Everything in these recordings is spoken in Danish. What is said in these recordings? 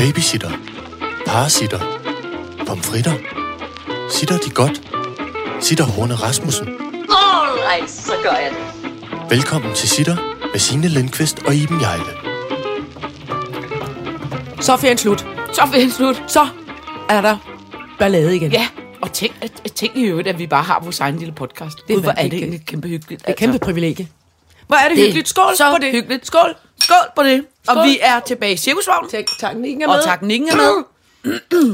Babysitter. Parasitter. Pomfritter. Sitter de godt? Sitter Horne Rasmussen. Alright, så gør jeg det. Velkommen til Sitter med Signe Lindqvist og Iben Jejle. Så er ferien slut. Så er ferien slut. Så er der ballade igen. Ja, og tænk, at, tænk i øvrigt, at vi bare har vores egen lille podcast. Det er Gud, hvor er det vanvittigt. egentlig kæmpe hyggeligt. Det er et kæmpe privilegie. Hvor er det, Det hyggeligt. Skål så på det. hyggeligt. Skål. Skål på det. Skål. Og vi er tilbage i cirkusvognen. Tak, teknikken er med. Og teknikken er med.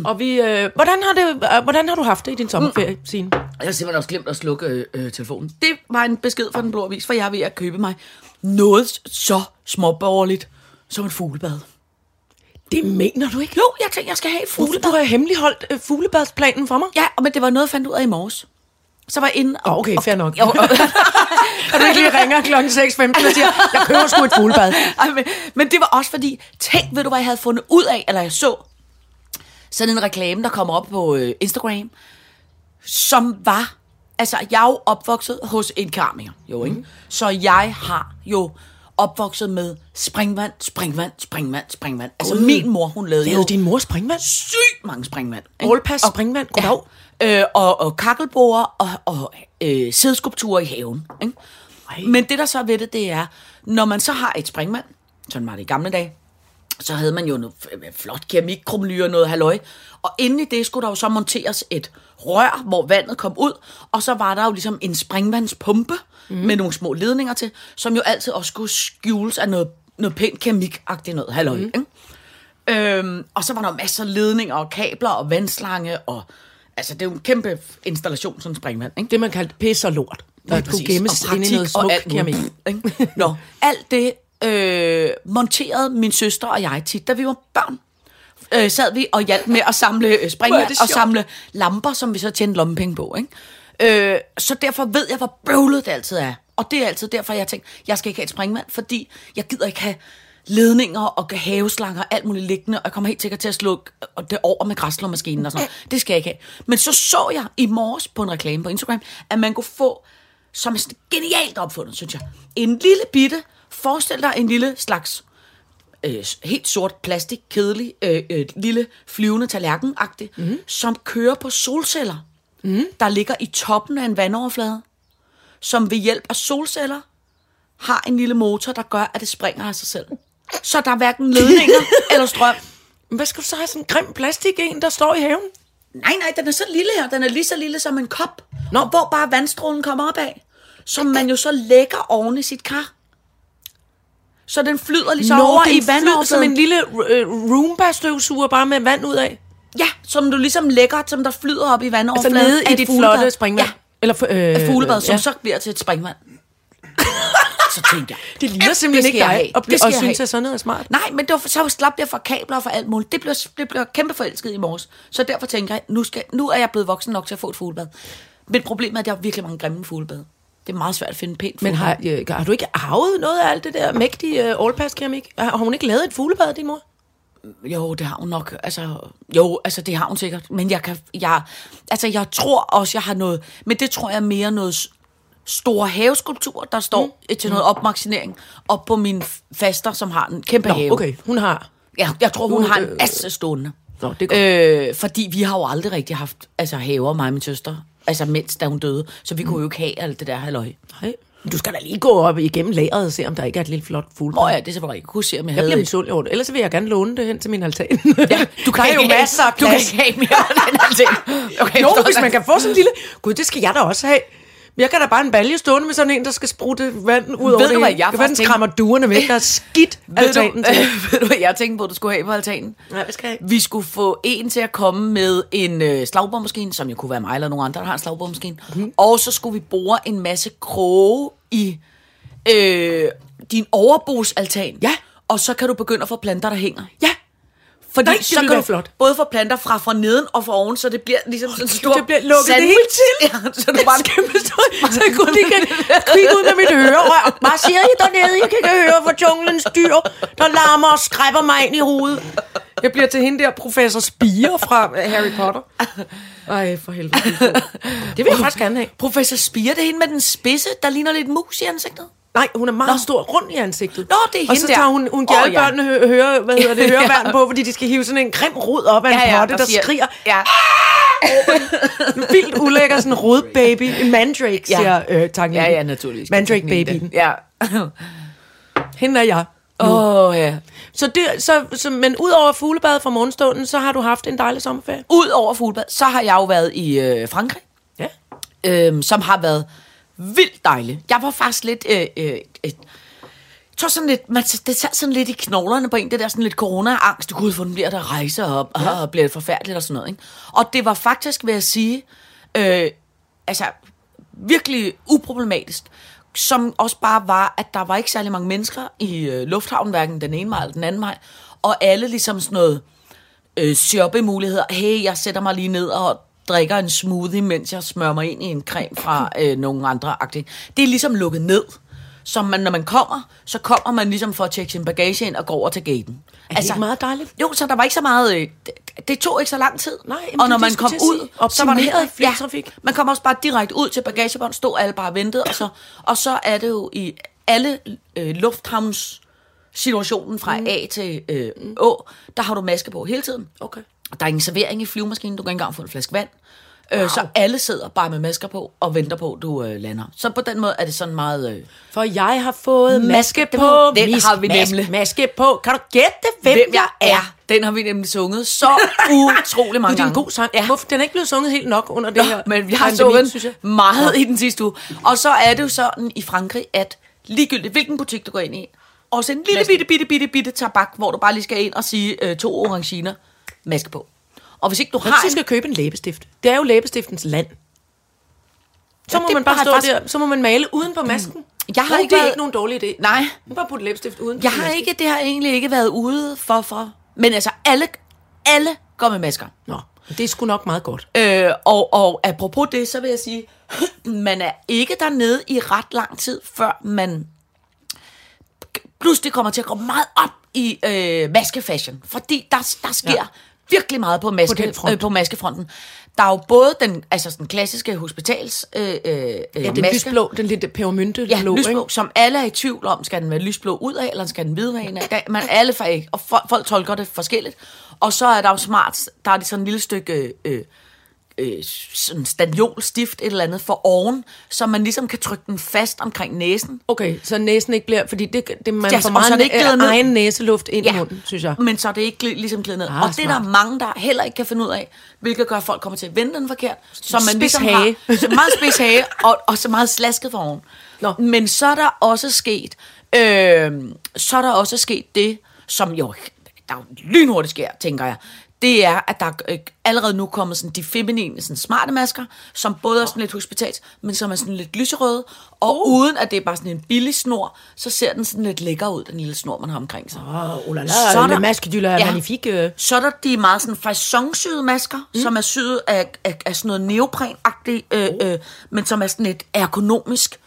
Og vi, øh, hvordan, har det, øh, hvordan har du haft det i din sommerferie, Signe? Jeg har simpelthen også glemt at slukke øh, telefonen. Det var en besked fra Den Blå Avis, for jeg er ved at købe mig noget så småborgerligt som et fuglebad. Det mener du ikke? Jo, jeg tænkte, jeg skal have et Fugle, fuglebad. du har hemmeligholdt øh, fuglebadsplanen for mig. Ja, men det var noget, jeg fandt ud af i morges. Så var jeg inde og... Okay, fair nok. Jo, og, Kan du ikke lige ringer klokken 6.15 og siger, jeg køber sgu et fuglebad. Men, men det var også fordi, tænk, ved du hvad jeg havde fundet ud af, eller jeg så, sådan en reklame, der kommer op på øh, Instagram, som var, altså jeg er jo opvokset hos en keramiker, jo ikke? Mm. Så jeg har jo opvokset med springvand, springvand, springvand, springvand. Altså Gud. min mor, hun lavede jo din mor springvand? sygt mange springvand. Og- springvand, goddag. Ja, øh, og, og kakkelborer og, og øh, sædeskulpturer i haven. Ikke? Ej. Men det, der så er ved det, det er, når man så har et springvand, sådan var det i gamle dage, så havde man jo noget f- flot keramikkrumly og noget halløj. Og inde i det skulle der jo så monteres et rør, hvor vandet kom ud. Og så var der jo ligesom en springvandspumpe mm. med nogle små ledninger til, som jo altid også skulle skjules af noget, noget pænt keramikagtigt noget halløj. Mm. Ikke? Øhm, og så var der masser af ledninger og kabler og vandslange. Og, altså, det er jo en kæmpe installation, sådan en springvand. Ikke? Det, man kaldte pis og lort. Der kunne gemmes Og inde i noget muligt, keramik. Nå, alt det øh, monterede min søster og jeg tit, da vi var børn. Øh, sad vi og hjalp med at samle øh, springvand og samle lamper, som vi så tjente lommepenge på. Ikke? Øh, så derfor ved jeg, hvor bøvlet det altid er. Og det er altid derfor, jeg tænker, jeg skal ikke have et springvand, fordi jeg gider ikke have ledninger og haveslanger og alt muligt liggende, og jeg kommer helt sikkert til at slå det over med græsslåmaskinen og sådan noget. Det skal jeg ikke have. Men så så jeg i morges på en reklame på Instagram, at man kunne få, som er genialt opfundet, synes jeg, en lille bitte, forestil dig en lille slags øh, helt sort plastik, kedelig, øh, øh, lille flyvende tallerken mm. som kører på solceller, mm. der ligger i toppen af en vandoverflade, som ved hjælp af solceller har en lille motor, der gør, at det springer af sig selv. Så der er hverken ledninger eller strøm. Men hvad skal du så have sådan en grim plastik en, der står i haven? Nej, nej, den er så lille her. Den er lige så lille som en kop. Nå. Og hvor bare vandstrålen kommer op af. Som man jo så lægger oven i sit kar. Så den flyder lige så over i flyder som en lille øh, Roomba-støvsuger, bare med vand ud af. Ja, som du ligesom lægger, som der flyder op i Altså vandoverfladen. nede af i dit fuglebad. flotte springvand. Ja, Eller, øh, et fuglebad, som ja. så bliver til et springvand. så tænkte jeg, Det ligner "Ja, simpelthen det ikke dig, og, Det og jeg synes, have." at sådan noget er smart. Nej, men det var, så slap jeg for kabler og for alt muligt. Det blev, det blev kæmpe forelsket i morges. Så derfor tænker jeg, nu, skal, nu er jeg blevet voksen nok til at få et fuglebad. Men problemet er, at jeg har virkelig mange grimme fuglebad. Det er meget svært at finde pænt Men fuglebad. har, øh, har du ikke arvet noget af alt det der mægtige uh, allpass keramik? Har, har hun ikke lavet et fuglebad, din mor? Jo, det har hun nok. Altså, jo, altså det har hun sikkert. Men jeg kan, jeg, altså jeg tror også, jeg har noget, men det tror jeg er mere noget store haveskulptur, der står mm. til noget opmaksinering, op på min faster, som har en kæmpe Nå, have. okay, hun har... Ja, jeg tror, hun Hun, har en øh, masse stående. Nå, det er godt. øh, fordi vi har jo aldrig rigtig haft altså, haver, mig og min søster. Altså, mens da hun døde. Så vi kunne jo ikke have alt det der halløj. Nej. Du skal da lige gå op igennem lageret og se, om der ikke er et lille flot fuglebad. Nå ja, det er selvfølgelig ikke. Jeg kunne se, om jeg, Jeg havde bliver et. misundelig over det. Ellers vil jeg gerne låne det hen til min altan. Ja, du kan jo masser af Du kan plads. ikke have mere end en altan. Okay, Jo, hvis jeg. man kan få sådan en lille... Gud, det skal jeg da også have. Jeg kan da bare en balje stående med sådan en, der skal sprutte vand ud over Ved du, det. hvad jeg det faktisk skræmmer duerne væk. Der er skidt Ved du, altanen til. ved du, hvad jeg tænkte på, du skulle have på altanen? Nej, hvad skal jeg? Vi skulle få en til at komme med en øh, slagboremaskine, som jo kunne være mig eller nogen andre, der har en slagboremaskine. Mhm. Mm. Og så skulle vi bore en masse kroge i øh, din overbogsaltan. Ja. Og så kan du begynde at få planter, der hænger. Ja, Fordi Nej, det så kan du flot. både få planter fra fra neden og fra oven, så det bliver ligesom sådan en stor det bliver lukket det sandwich. hele til. Ja, så du bare kæmpe stor, så jeg kunne lige kan kigge ud med mit ørerør. Hvad siger I dernede? Jeg kan ikke høre for junglens dyr, der larmer og skræpper mig ind i hovedet. Jeg bliver til hende der professor Spire fra øh, Harry Potter. Ej, for helvede. Det vil jeg faktisk gerne have. Professor Spire, det er hende med den spidse, der ligner lidt mus i ansigtet. Nej, hun er meget Nå. stor rundt i ansigtet. Nå, det er Og hende så der. tager hun, hun giver alle ja. børnene hø- høre, hvad hedder det, høreværn Ja. på, fordi de skal hive sådan en grim rod op af en Ja, ja, potte, der siger- skriger. Ja. En vildt ulækker, sådan en rodbaby. En mandrake, Ja. siger øh, Tange. Ja, ja, naturligvis. Mandrake babyen. Ja. Hende er jeg. Åh, oh, ja. Så det, så, så, men ud over fuglebad fra morgenstunden, så har du haft en dejlig sommerferie? Udover fuglebad, så har jeg jo været i øh, Frankrig. Ja. øhm, som har været vildt dejlig. Jeg var faktisk lidt... Øh, øh, øh, jeg tror sådan lidt, man, det sad sådan lidt i knoglerne på en, det der sådan lidt corona-angst. Gud, hvordan bliver der rejse op, ja. og bliver det forfærdeligt og sådan noget. Ikke? Og det var faktisk, vil jeg sige, øh, altså virkelig uproblematisk, som også bare var, at der var ikke særlig mange mennesker i øh, lufthavnen, hverken den ene vej eller den anden vej, og alle ligesom sådan noget øh, shoppe-muligheder. Hey, jeg sætter mig lige ned og drikker en smoothie, mens jeg smører mig ind i en creme fra øh, nogle andre agtige. Det er ligesom lukket ned. Så man, når man kommer, så kommer man ligesom for at tjekke sin bagage ind og gå over til gaten. Er det ikke meget dejligt? Jo, så der var ikke så meget... Øh, det, det tog ikke så lang tid. Nej, jamen, og når det, man kom ud, sige. så var det Optimeret flytrafik. man kom også bare direkte ud til bagagebånd, stod alle bare og ventede, og så, og så er det jo i alle øh, lufthavns situationen fra mm. A til øh, Å, der har du maske på hele tiden. Okay. Der er ingen servering i flyvemaskinen, du kan ikke engang få en flaske vand. Wow. Så alle sidder bare med masker på og venter på, at du øh, lander. Så på den måde er det sådan meget... Øh, For jeg har fået maske, Maske på. Den Mis- har vi nemlig. Maske på. Kan du gætte, hvem, hvem jeg er. Den har vi nemlig sunget så utrolig mange Det er en gange. god sang. Ja. Hvorfor? Den er ikke blevet sunget helt nok under det her. Men vi har sunget synes jeg. meget i den sidste uge. Og så er det jo sådan i Frankrig, at ligegyldigt hvilken butik du går ind i, også en lille bitte, bitte, bitte, bitte tabak, hvor du bare lige skal ind og sige øh, to oranginer, maske på. Og hvis ikke du Hvad har en, skal købe en læbestift? Det er jo læbestiftens land. Så Ja, må man bare stå faktisk- der, så må man male uden på masken. Jeg har Nej, ikke det er været- ikke nogen dårlig idé. Nej. Man bare putte læbestift uden jeg på har masken. ikke, det har egentlig ikke været ude for, for. Men altså, alle, alle går med masker. Nå, det er sgu nok meget godt. Øh, og, og apropos det, så vil jeg sige, man er ikke dernede i ret lang tid, før man pludselig kommer til at gå meget op i øh, maskefashion. Fordi der, der sker Ja. Virkelig meget på, maske, På øh, på maskefronten. Der er jo både den, altså den klassiske hospitals øh, øh, Ja, den maske. lysblå, den lidt pebermynte Ja, blå, lysblå, ikke? som alle er i tvivl om, skal den være lysblå ud af, eller skal den hvide være af? Der- Man alle for og folk, tolker det forskelligt. Og så er der jo smart, der er det sådan en lille stykke øh, øh, sådan staniolstift, et eller andet, for oven, så man ligesom kan trykke den fast omkring næsen. Okay, så næsen ikke bliver... Fordi det, det man Ja, får meget er ikke ned. egen næseluft ind i munden, synes jeg. Men så er det ikke ligesom glidet ned. Ah, og det er der smart. mange, der heller ikke kan finde ud af, hvilket gør, at folk kommer til at vende den forkert. Så man Spids ligesom hage. har så meget spids hage, og, og så meget slasket for oven. Nå. Men så er der også sket, øh, så er der også sket det, som jo, der jo lynhurtigt sker, tænker jeg, det er, at der er øh, allerede nu kommet sådan de feminine, sådan smarte masker, som både er sådan lidt hospitals, men som er sådan lidt lyserøde, og uh. uden at det er bare sådan en billig snor, så ser den sådan lidt lækker ud, den lille snor, man har omkring sig. Åh, oh la la, Så er der- masque du Ja. magnifique. Så er der de meget sådan fasonsyede masker, mm. som er syet af, af, af sådan noget neoprenagtigt, øh, øh, men som er sådan lidt ergonomisk,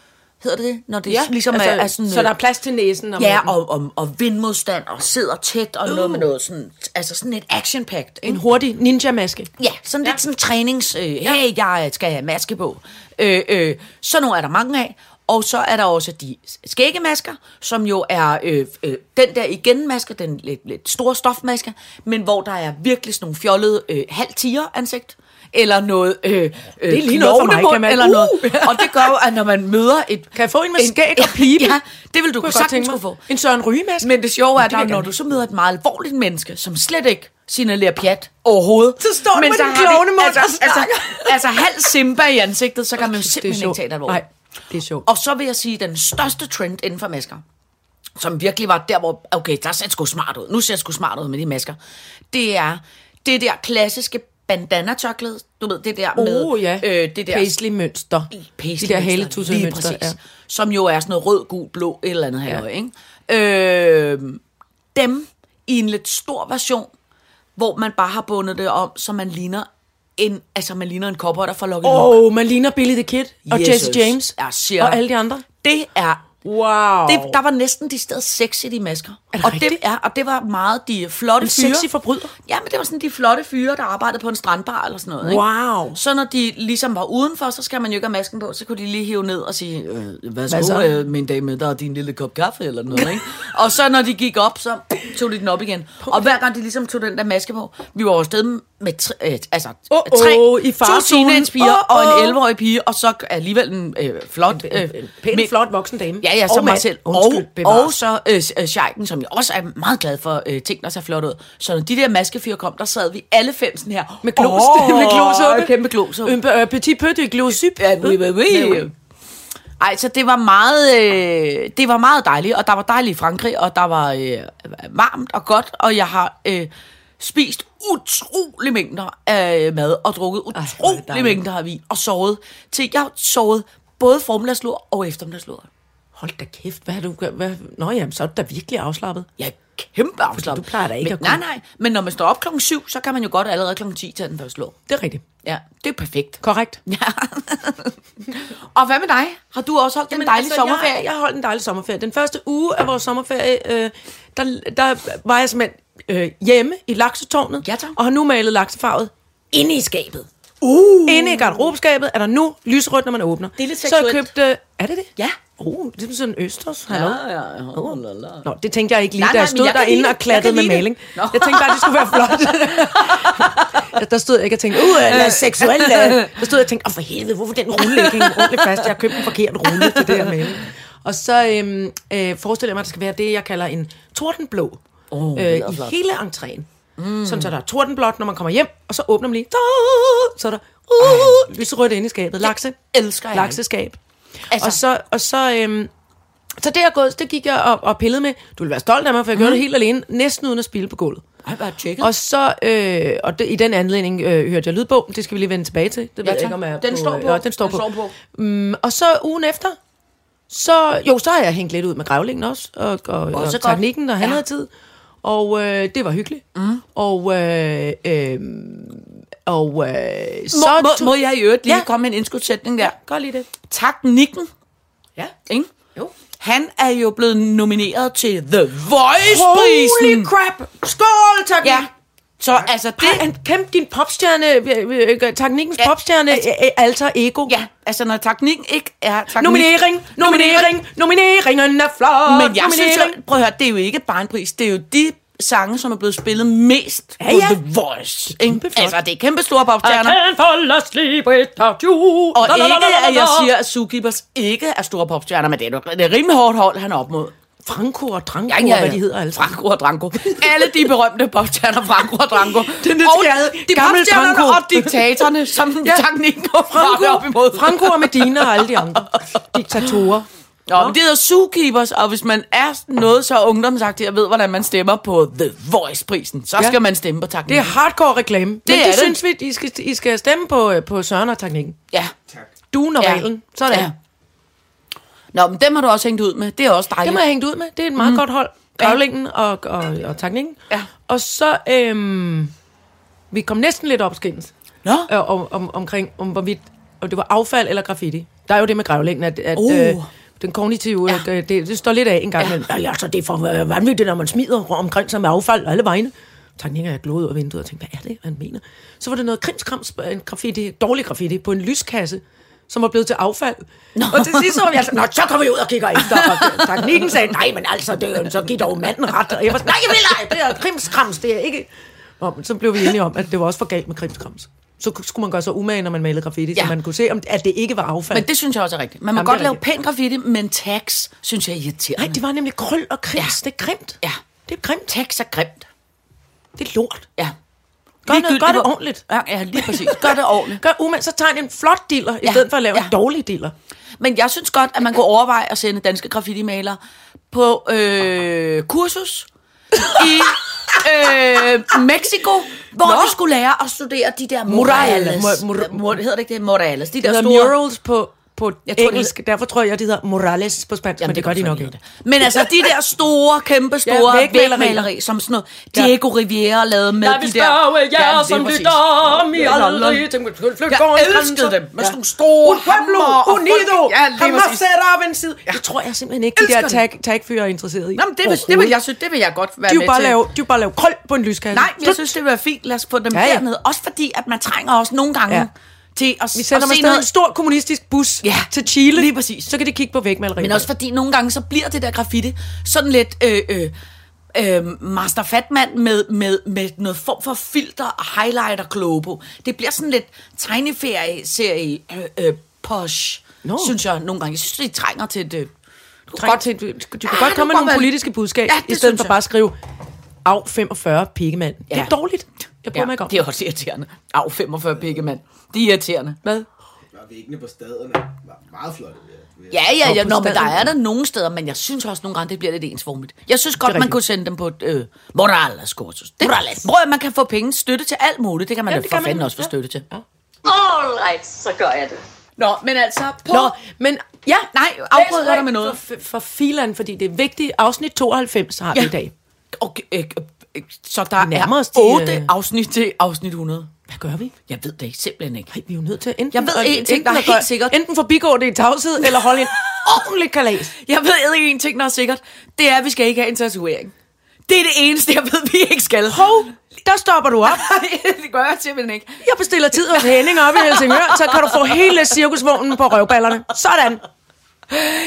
hedder det det? Når det Ja, ligesom altså, er, er sådan... så der er plads til næsen. Og Ja, og, og, og vindmodstand, og sidder tæt, og uh. noget med noget sådan, altså sådan et action-packed. En hurtig ninja-maske. Ja, sådan lidt sådan trænings, øh, hey, jeg skal have maske på. Øh, øh, sådan nogle er der mange af. Og så er der også de skæggemasker, som jo er øh, øh, den der igen-maske, den lidt, lidt store stofmaske, men hvor der er virkelig sådan nogle fjollede øh, halv ansigt eller noget øh, øh, Det er lige noget for mig, kan man- eller Uh! noget. Og det gør jo, at når man møder et... Kan jeg få en med skæg og pibe? Ja, det vil du Kunne jeg sagtens kunne få. En Søren Ryge-maske? Men det sjove er, at jeg når du så møder et meget alvorligt menneske, som slet ikke signalerer pjat overhovedet. Så står du med så din har de- klovnemund altså, altså, snakker. altså, halv Simba i ansigtet, så kan man jo simpelthen ikke tage det alvorligt. Nej, det er sjovt. Og så vil jeg sige, den største trend inden for masker, som virkelig var der, hvor, okay, der ser sgu smart ud. Nu ser det sgu smart ud med de masker. Det er det der klassiske bandana-tørklæde. Du ved, det der med... Åh, ja. Øh, det der Paisley-mønster. paisley De der haletusser-mønster. Ja. Som jo er sådan noget rød, gul, blå, et eller andet her, ikke? Øh, dem i en lidt stor version, hvor man bare har bundet det om, så man ligner en, altså man ligner en cowboy, der får lukket Åh, oh, man ligner Billy the Kid og Jesus. Jesse James siger og alle de andre. Det er Wow. Det, der var næsten de steder sexy de masker. Er det og det, rigtigt? ja, og det var meget de flotte En fyre. sexy forbryder? Ja, men det var sådan de flotte fyre, der arbejdede på en strandbar eller sådan noget. Ikke? Wow. Så når de ligesom var udenfor, så skal man jo ikke have masken på, så kunne de lige hive ned og sige, øh, hvad så? øh, min dame, der er din lille kop kaffe eller noget, ikke? og så når de gik op, så tog de den op igen. Og hver gang de ligesom tog den der maske på, vi var jo afsted med tre, øh, altså, Åh, tre, åh, i to teenagepiger Åh, og åh. en 11-årig pige, og så alligevel en øh, flot... Øh, En pæn, flot voksen dame. Ja, ja, og som mig selv. Undskyld, og, bevares. og så øh, øh, Scheiken, som jeg også er meget glad for øh, ting, der ser flot ud. Så når de der maskefyre kom, der sad vi alle fem sådan her. Med glos, Åh, med glosuppe. Kæmpe glosuppe. Un pe- petit peu de glosup. Ja, oui, oui, oui. Ej, så det var meget, øh, det var meget dejligt, og der var dejligt i Frankrig, og der var øh, varmt og godt, og jeg har øh, spist utrolig mængder af mad, og drukket utrolig dejligt. mængder af vin, og sovet til, jeg har sovet både formiddagslur og eftermiddagslur. Hold da kæft, hvad har du... Hvad? Nå jamen, så er du da virkelig afslappet. Jeg er kæmpe afslappet. du plejer da ikke men, at Nej, kunne- nej, men når man står op klokken 7, så kan man jo godt allerede klokken 10 tage den første slå. Det er rigtigt. Ja, det er perfekt. Korrekt. Ja. og hvad med dig? Har du også holdt en dejlig altså, sommerferie? Jeg, jeg holdt en dejlig sommerferie. Den første uge af vores sommerferie, øh, der, der var jeg simpelthen øh, hjemme i laksetårnet, Ja, tak. og har nu malet laksefarvet inde i skabet. Uh. Inde i garderobeskabet er der nu lysrødt, når man åbner. Det er lidt Så jeg købte... Er det det? Ja. Oh, det er sådan en østers. Hallo? ja, ja. Oh, la, la. Nå, det tænkte jeg ikke lige, Nej, da nej, jeg stod jeg kan lide derinde det. og klattede Jeg med maling. det. Nå. Jeg tænkte bare, det skulle være flot. Ja, der stod jeg ikke og tænkte, uh, lad os seksuel. Der stod jeg og tænkte, åh for helvede, hvorfor den rulle ikke hænger ordentligt fast? Jeg har købt en forkert rulle til det her maling. Og så øhm, øh, forestiller jeg mig, at der skal være det, jeg kalder en tordenblå Øh, i flot. hele entréen. Mm. Sådan, så der er tordenblåt, når man kommer hjem, og så åbner man lige, så er der uh, lyserødt inde i skabet. Lakse. elsker jeg. Lakseskab. Altså- Og så, og så, øhm, så det, er gået, det gik jeg og, og pillede med. Du vil være stolt af mig, for jeg mm. gjorde det helt alene, næsten uden at spille på gulvet. Ej, bare tjekket. Og så, øh, og det, i den anledning øh, hørte jeg lydbog, det skal vi lige vende tilbage til. Det ved Ja, jeg ikke, om jeg er Den på, står på. Ja, den står Den på. står på. Mm, og så ugen efter, så, jo, så har jeg hængt lidt ud med grævlingen også, og, og, og godt. teknikken, når han Ja. havde tid. Og øh, det var hyggeligt. Mm. Og, øh, øh, og øh, så... må, må, må jeg i øvrigt lige Ja. ja. komme med en indskudsætning der? Gør lige det. Teknikken, Ja. ikke? Jo. Han er jo blevet nomineret til The Holy Voice-prisen. crap! Skål, tak. Ja. Så altså det... Er kæmpe din popstjerne, øh, øh, teknikkens Ja, popstjerne, altså- alter ego. Ja, altså når teknikken ikke er teknik... Nominering, nominering, nomineringen er flot. Men jeg synes jo, prøv at høre, det er jo ikke bare en pris, det er jo de sange, som er blevet spillet mest Ja, på ja. The Voice. Kæmpe flot. Altså, det er kæmpe store I popstjerner. can't fall asleep without you. Og ikke, at jeg siger, at Zookeepers ikke er store popstjerner, men det er, det er rimelig hårdt hold, han er op mod. Franco og Dranko, ja, ja, ja. hvad de hedder alle sammen. Franco og Dranko. Alle de berømte popstjerner, Franco og Dranko. Den og skade- de popstjernerne Dranko. og diktatorerne, som Ja. teknikken går Franco. op imod. Franco og Medina og alle de andre diktatorer. Nå, men det hedder Zookeepers, og hvis man er noget så ungdomsagtig og ved, hvordan man stemmer på The Voice-prisen, så Ja. skal man stemme på Det er teknikken. hardcore reklame. Men det, er det det. synes vi, I skal, I skal stemme på, øh, på Søren og teknikken. Ja. Duen og Ja. reglen. Sådan. ja. Nå, men dem har du også hængt ud med. Det er også Det dejligt. må jeg hængt ud med. Det er et meget mm. godt hold. Gravlingen og, og, og teknikken. Ja. Og så, øhm, vi kom næsten lidt op skændes. Nå. øh, om, om, omkring, om hvorvidt om det var affald eller graffiti. Der er jo det med grævlingen, at, at Uh. øh, den kognitive, Ja. ja. det, det står lidt af en gang. Ja. Men, altså, det er for øh, vanvittigt, når man smider omkring sig med affald alle vegne. Teknikken er jeg glået ud af vinduet og tænkte, hvad er det, han mener? Så var det noget krimskrams, en graffiti, dårlig graffiti, på en lyskasse, som var blevet til affald. Nå. Og til sidst så var jeg sådan, Nå, så kommer vi ud og kigger efter. Og teknikken sagde, nej, men altså, det, er så giv dog manden ret. Og jeg var sådan, nej, jeg vil ej, det er krimskrams, det er ikke... Og så blev vi enige om, at det var også for galt med krimskrams. Så skulle man gøre sig umage, når man malede graffiti, ja. Så man kunne se, om, at det ikke var affald. Men det synes jeg også er rigtigt. Man må Jamen, godt lave pæn graffiti, men tags synes jeg er irriterende. Nej, det var nemlig krøl og krims. Ja. Det er grimt. Ja. Det er grimt. Tags er grimt. Det er lort. Ja. Gør, noget, Ligegyldigt, gør det hvor- ordentligt. Ja, ja, lige præcis. Gør det ordentligt. Gør umage, så tegn en flot diller, i Ja, stedet for at lave ja. en dårlig diller. Men jeg synes godt, at man kunne overveje at sende danske graffiti-malere på øh, kursus i øh, Mexico, hvor Nå. De skulle lære at studere de der Morales. morales. Mor- mor- Mor- hedder det ikke det? Morales. De der Der store... murals på, på Jeg tror, det engelsk. Derfor tror jeg, det hedder Morales på spansk, men det gør de nok ikke. det. Men altså, de der store, kæmpe store Ja, vægmaleri, som sådan noget Diego Riviera lavede med Jeg de vil der... spørge jer, lige som lytter om i Ja, aldrig. Jeg elskede dem med sådan nogle store hammer og unido. lige Jamás præcis. será vencido. Det tror jeg simpelthen ikke, de der det. tag, tagfyre er interesseret i. Nå, men det, vil, det, vil jeg synes, det vil jeg godt være de vil med bare lave, de vil bare lave krøl på en lyskasse. Nej, jeg synes, det vil være fint. Lad os få dem Ja, ja, dernede. Også fordi, at man trænger også nogle gange. Til at, Vi sender at se stadig en noget. stor kommunistisk bus Ja, til Chile. lige præcis. Så kan de kigge på vægmalerier. Men også fordi nogle gange, så bliver det der graffiti sådan lidt... Øh, øh, øh, Master Fatman med, med, med noget form for filter og highlighter på. Det bliver sådan lidt tegneferie-serie øh, øh, posh, no. synes jeg nogle gange. Jeg synes, det trænger til et... Øh, du Trænger til, du, du kan Ja, godt det komme med nogle politiske budskab, Ja, i det stedet for jeg. bare at skrive af 45 pikkemand. Det er Ja. dårligt. Jeg bryder ja, mig ikke om. det er også irriterende. Af 45 pikke, mand. Det er irriterende. Hvad? Væggene på staderne var meget flotte. Ja, ja, ja. Nå, men der er der nogle steder, men jeg synes også nogle gange, det bliver lidt ensformigt. Jeg synes godt, man kunne sende dem på et øh, Morales kursus. Det, Morales. Prøv at man kan få penge, støtte til alt muligt. Det kan man Ja, det for fanden også få støtte til. Ja. All right, så gør jeg det. Nå, men altså... På... Nå, men Ja, nej, afbrød jeg dig med noget. For, for filan, fordi det er vigtigt. Afsnit 92 har vi Ja. i dag. Okay, øh, så der er os de, otte øh, afsnit til afsnit 100. Hvad gør vi? Jeg ved det simpelthen ikke. Ej, vi er jo nødt til enten, Jeg ved en ting, der er helt sikkert. Enten forbigå det i tavshed, eller holde en ordentlig kalas. Jeg ved ikke en ting, der er sikkert. Det er, at vi skal ikke have en tatovering. Det er det eneste, jeg ved, vi ikke skal. Hov, der stopper du op. Nej, det gør jeg simpelthen ikke. Jeg bestiller tid hos Henning op i Helsingør, så kan du få hele cirkusvognen på røvballerne. Sådan.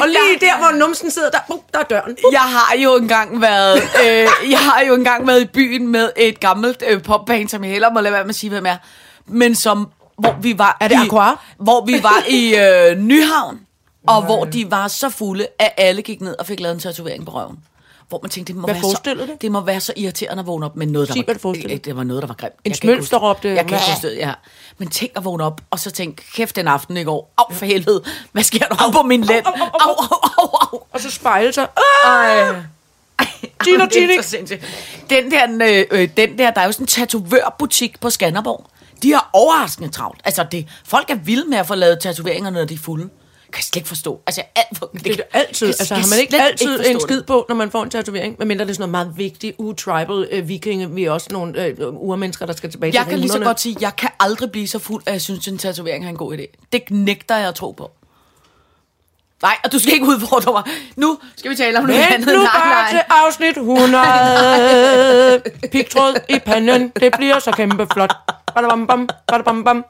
Og lige der, hvor numsen sidder, der, uh, der er døren. Uh. Jeg har jo engang været, øh, jeg har jo engang været i byen med et gammelt øh, popband, som jeg hellere må lade være med at sige, hvem er. Men som, hvor vi var Er det i, Aqua? Hvor vi var i øh, Nyhavn, og hvor de var så fulde, at alle gik ned og fik lavet en tatovering på røven. Hvor man tænkte, det må, Hvad være så, det? det må være så irriterende at vågne op med noget, der Sig, var, det det var noget, der var grimt. En smølf, der det. råbte, Jeg kan ikke huske det, ja. Men tænk at vågne op, og så tænk, kæft den aften i går. Au, for helvede. Hvad sker der på min lænd? Au, au, au, au. Og så spejle sig. Ej. Sindssygt. Den der, øh, øh, den der, der er jo sådan en tatovørbutik på Skanderborg. De har overraskende travlt. Altså, det, folk er vilde med at få lavet tatoveringer, når de er fulde. Kan jeg slet ikke forstå. Altså, jeg alt for, det, Det er altid, kan- altså kan har man ikke altid forstå en det. skid på, når man får en tatovering, medmindre det er sådan noget meget vigtigt, u-tribal øh, vikinge, vi er også nogle øh, urmennesker, der skal tilbage Jeg til kan lige så godt sige, jeg kan aldrig blive så fuld, at jeg synes, at en tatovering er en god idé. Det nægter jeg at tro på. Nej, og du skal ikke udfordre mig. Nu skal vi tale om noget andet. nu Nej, bare nej. til afsnit 100. Pigtråd i panden, det bliver så kæmpe flot. Badabam, bam, badabam, bam.